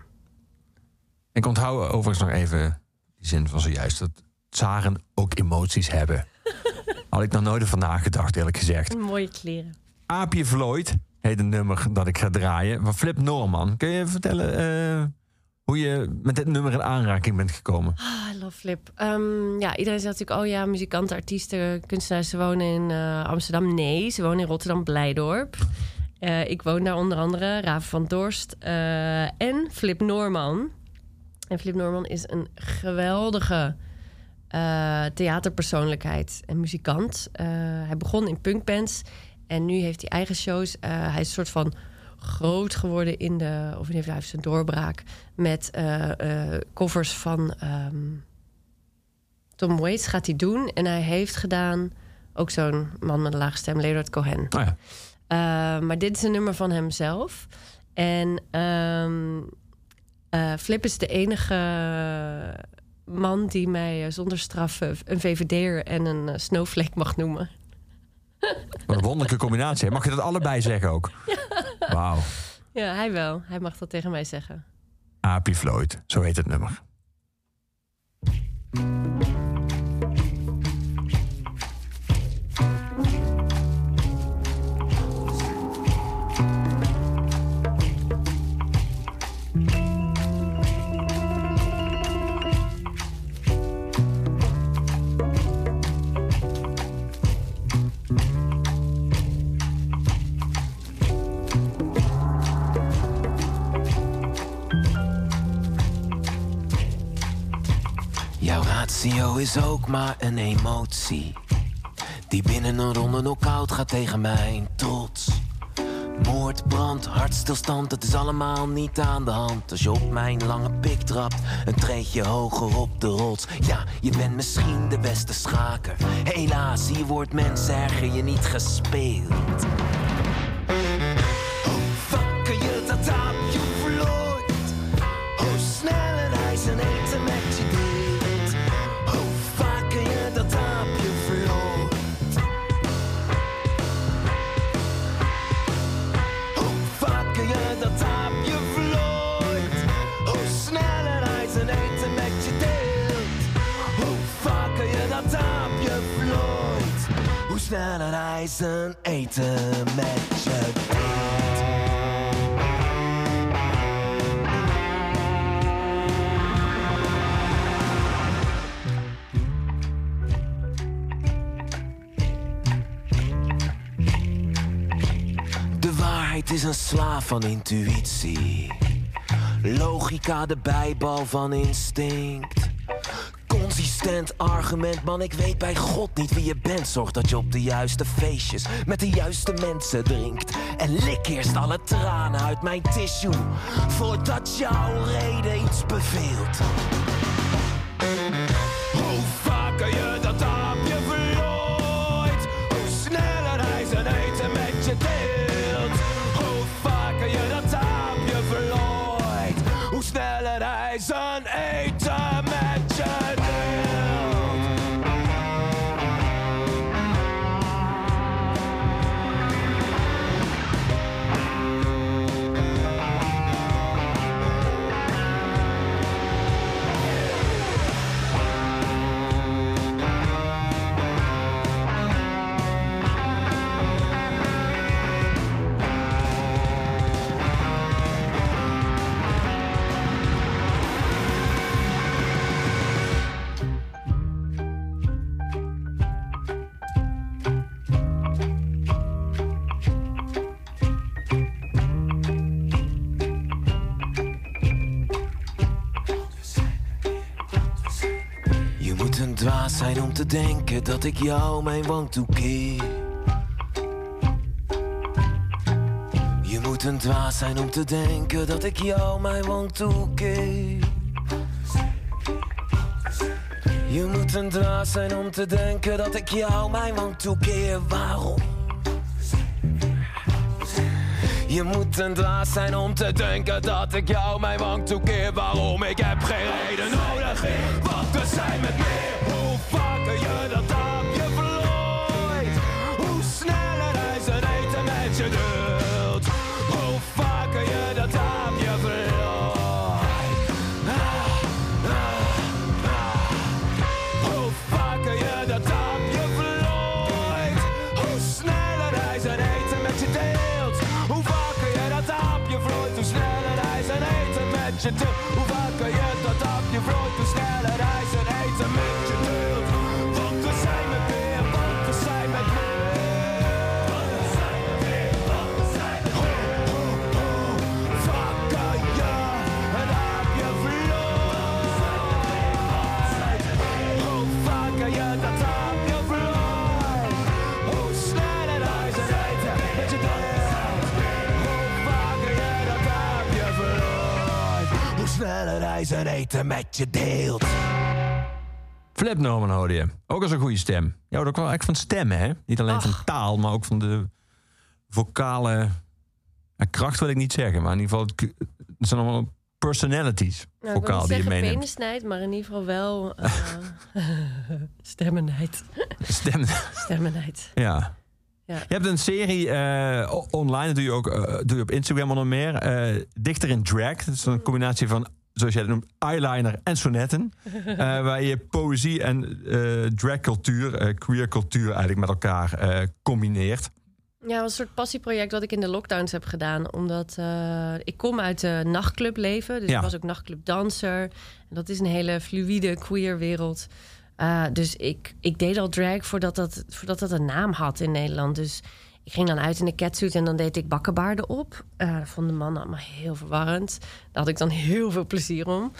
Ik onthoud overigens nog even die zin van zojuist. Dat zagen ook emoties hebben. Had ik nog nooit van nagedacht, eerlijk gezegd. Mooie kleren. Aapje Floyd heet een nummer dat ik ga draaien. Van Flip Norman. Kun je vertellen eh, hoe je met dit nummer in aanraking bent gekomen? Ah, I love Flip. Ehm, ja, iedereen zegt natuurlijk, oh ja, muzikanten, artiesten, kunstenaars, ze wonen in eh, Amsterdam. Nee, ze wonen in Rotterdam-Blijdorp. Eh, ik woon daar onder andere, Raven van Dorst en Flip Norman. En Flip Norman is een geweldige eh, theaterpersoonlijkheid en muzikant. Eh, hij begon in punkbands en nu heeft hij eigen shows. Eh, hij is een soort van groot geworden in de... of hij heeft zijn doorbraak met covers van... ehm, Tom Waits gaat hij doen. En hij heeft gedaan ook zo'n man met een lage stem, Leonard Cohen. Oh ja. Maar dit is een nummer van hemzelf. En ehm, eh, Flip is de enige man die mij eh, zonder straf eh, een VVD'er en een eh, snowflake mag noemen. Wat een wonderlijke combinatie. Mag je dat allebei zeggen ook? Wauw. Ja, hij wel. Hij mag dat tegen mij zeggen. Aapje Floyd, zo heet het nummer. Ratio is ook maar een emotie. Die binnen een ronde knock-out gaat tegen mijn trots. Moord, brand, hartstilstand, het is allemaal niet aan de hand. Als je op mijn lange pik trapt, een treedje hoger op de rots. Ja, je bent misschien de beste schaker. Helaas, hier wordt mensen erger je niet gespeeld. Hij zijn eten met je. De waarheid is een slaaf van intuïtie. Logica de bijbal van instinct. Consistent argument, man, ik weet bij God niet wie je bent. Zorg dat je op de juiste feestjes met de juiste mensen drinkt. En lik eerst alle tranen uit mijn tissue. Voordat jouw reden iets beveelt. Denken dat ik jou mijn wang toekeer. Je moet een dwaas zijn om te denken dat ik jou mijn wang toekeer. Je moet een dwaas zijn om te denken dat ik jou mijn wang toekeer. Waarom? Je moet een dwaas zijn om te denken dat ik jou mijn wang toekeer. Waarom? Ik heb geen reden nodig. Want we zijn met meer. Eten met je deelt. Hoe vaker je dat Hij zijn eten met je deelt. Flip Norman hoorde je. Ook als een goede stem. Je houdt ook wel echt van stemmen, hè? Niet alleen van taal, maar ook van de vocale... Ja, kracht wil ik niet zeggen, maar in ieder geval... het- zijn allemaal personalities, Nou, ik wil vocaal, niet die je meeneemt. penisnijd, maar in ieder geval wel uh, stemmenheid. Stem, Stemmenheid. ja. Ja. Je hebt een serie eh, online, dat doe je ook eh, doe je op Instagram onder meer. eh, Dichter in drag. Dat is een combinatie van, zoals jij het noemt, eyeliner en sonetten. eh, waar je poëzie en eh dragcultuur, eh queer cultuur eigenlijk met elkaar eh, combineert. Ja, een soort passieproject wat ik in de lockdowns heb gedaan. Omdat eh, ik kom uit de nachtclubleven. Dus Ja. ik was ook nachtclubdanser. En dat is een hele fluïde queer wereld. Eh, dus ik, ik deed al drag voordat dat, voordat dat een naam had in Nederland. Dus ik ging dan uit in de catsuit en dan deed ik bakkenbaarden op. Eh dat vonden mannen allemaal heel verwarrend. Daar had ik dan heel veel plezier om.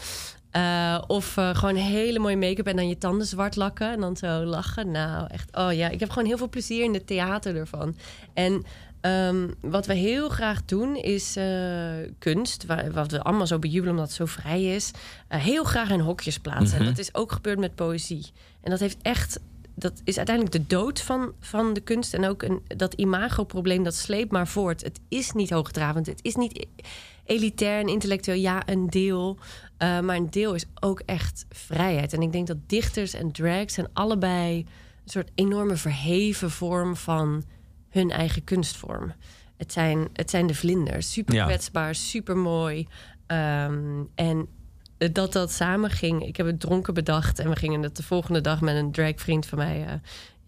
Eh, of eh, gewoon hele mooie make-up en dan je tanden zwart lakken en dan zo lachen. Nou, echt, oh ja, ik heb gewoon heel veel plezier in het theater ervan. En ehm, wat we heel graag doen is kunst, waar, wat we allemaal zo bejubelen omdat het zo vrij is, heel graag in hokjes plaatsen. En dat is ook gebeurd met poëzie. En dat heeft echt dat is uiteindelijk de dood van, van de kunst. En ook een, dat imagoprobleem, dat sleept maar voort. Het is niet hoogdravend. Het is niet elitair en intellectueel. Ja, een deel. Uh, maar een deel is ook echt vrijheid. En ik denk dat dichters en drags zijn allebei... een soort enorme verheven vorm van hun eigen kunstvorm. Het zijn, het zijn de vlinders. Super Ja. kwetsbaar, super mooi. Um, en dat dat samen ging. Ik heb het dronken bedacht. En we gingen het de volgende dag met een dragvriend van mij, uh,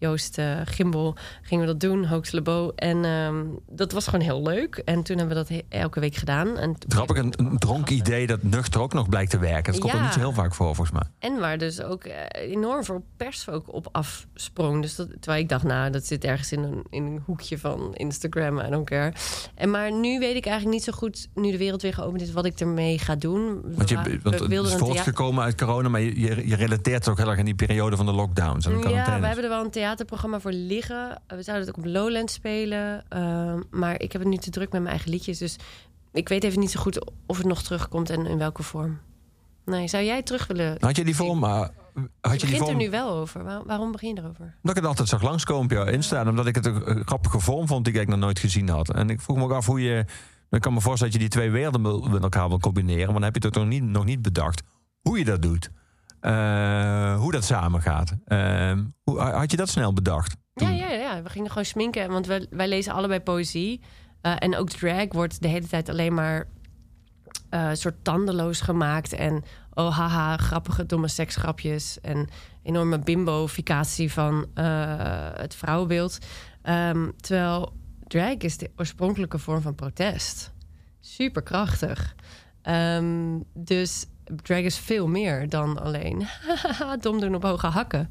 Joost uh, Gimbel, gingen we dat doen, Hoax Lebo. En um, dat was gewoon heel leuk. En toen hebben we dat elke week gedaan. En Grappig, een, een dronken idee dat nuchter ook nog blijkt te werken. Dat komt Ja. er niet zo heel vaak voor, volgens mij. En waar dus ook uh, enorm veel pers ook op afsprong. Dus dat, terwijl ik dacht, nou, dat zit ergens in een, in een hoekje van Instagram, I don't care. En maar nu weet ik eigenlijk niet zo goed, nu de wereld weer geopend is, wat ik ermee ga doen. Want, je, We- want wilden is voortgekomen uit corona, maar je, je, je relateert het ook heel erg aan die periode van de lockdowns en de Ja, we hebben er wel een theaterprogramma voor liggen. We zouden het ook op Lowland spelen. ehm, maar ik heb het nu te druk met mijn eigen liedjes. Dus ik weet even niet zo goed of het nog terugkomt en in welke vorm. Nee, zou jij terug willen? Had je die vorm? maar Had je je begint vorm? er nu wel over. Waar- waarom begin je erover? Dat ik het altijd zag langskomen op jouw Insta. En omdat ik het een, grappige vorm vond die ik nog nooit gezien had. En ik vroeg me ook af hoe je... Ik kan me voorstellen dat je die twee werelden met elkaar wil combineren. Maar dan heb je het nog niet, nog niet bedacht hoe je dat doet. Eh, hoe dat samen gaat. Eh, hoe, had je dat snel bedacht? Ja, ja, ja, we gingen gewoon sminken. Want wij, wij lezen allebei poëzie. Eh, en ook drag wordt de hele tijd alleen maar eh, soort tandeloos gemaakt. En oh haha, grappige domme seksgrapjes. En enorme bimboficatie van het vrouwenbeeld. Ehm, terwijl drag is de oorspronkelijke vorm van protest. Super krachtig. Ehm, dus drag is veel meer dan alleen dom doen op hoge hakken.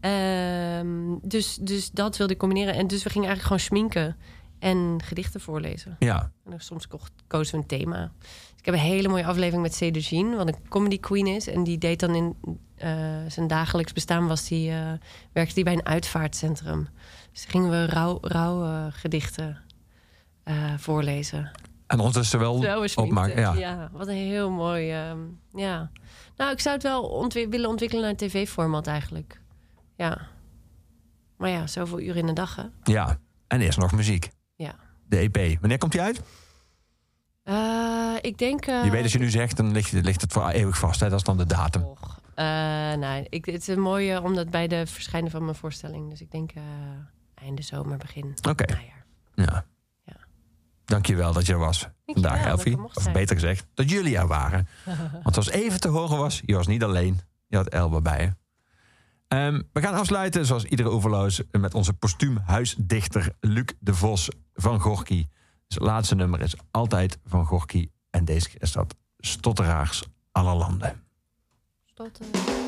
Ehm, dus, dus dat wilde ik combineren. En dus we gingen eigenlijk gewoon sminken en gedichten voorlezen. Ja. En dan soms ko- kozen we een thema. Dus ik heb een hele mooie aflevering met Cedar Jean, wat een comedy queen is. En die deed dan in eh, zijn dagelijks bestaan, was die, eh, werkte die bij een uitvaartcentrum. Dus gingen we rouw eh, gedichten eh, voorlezen. En ondertussen wel opmaken. Ja. ja, wat een heel mooi. ehm, ja. Nou, ik zou het wel ontwi- willen ontwikkelen naar een tv-format eigenlijk. Ja. Maar ja, zoveel uur in de dag, hè? ja. En eerst nog muziek. Ja. De EP. Wanneer komt die uit? Eh, ik denk. eh, je weet als je nu zegt, dan ligt, ligt het voor eeuwig vast. Hè? Dat is dan de datum. Och, nee, ik, het is een mooie om dat bij de verschijnen van mijn voorstelling. Dus ik denk einde zomer, begin Oké. Ja. Dankjewel dat je er was vandaag, dat ik Elfie. Of zijn. beter gezegd, dat jullie er waren. Want zoals even te horen was, je was niet alleen. Je had Elba bij je. Ehm, we gaan afsluiten, zoals iedere overloos, met onze postuum huisdichter Luc de Vos van Gorky. Dus het laatste nummer is altijd van Gorky. En deze keer is dat Stotteraars aller landen. Tot, Stotteraars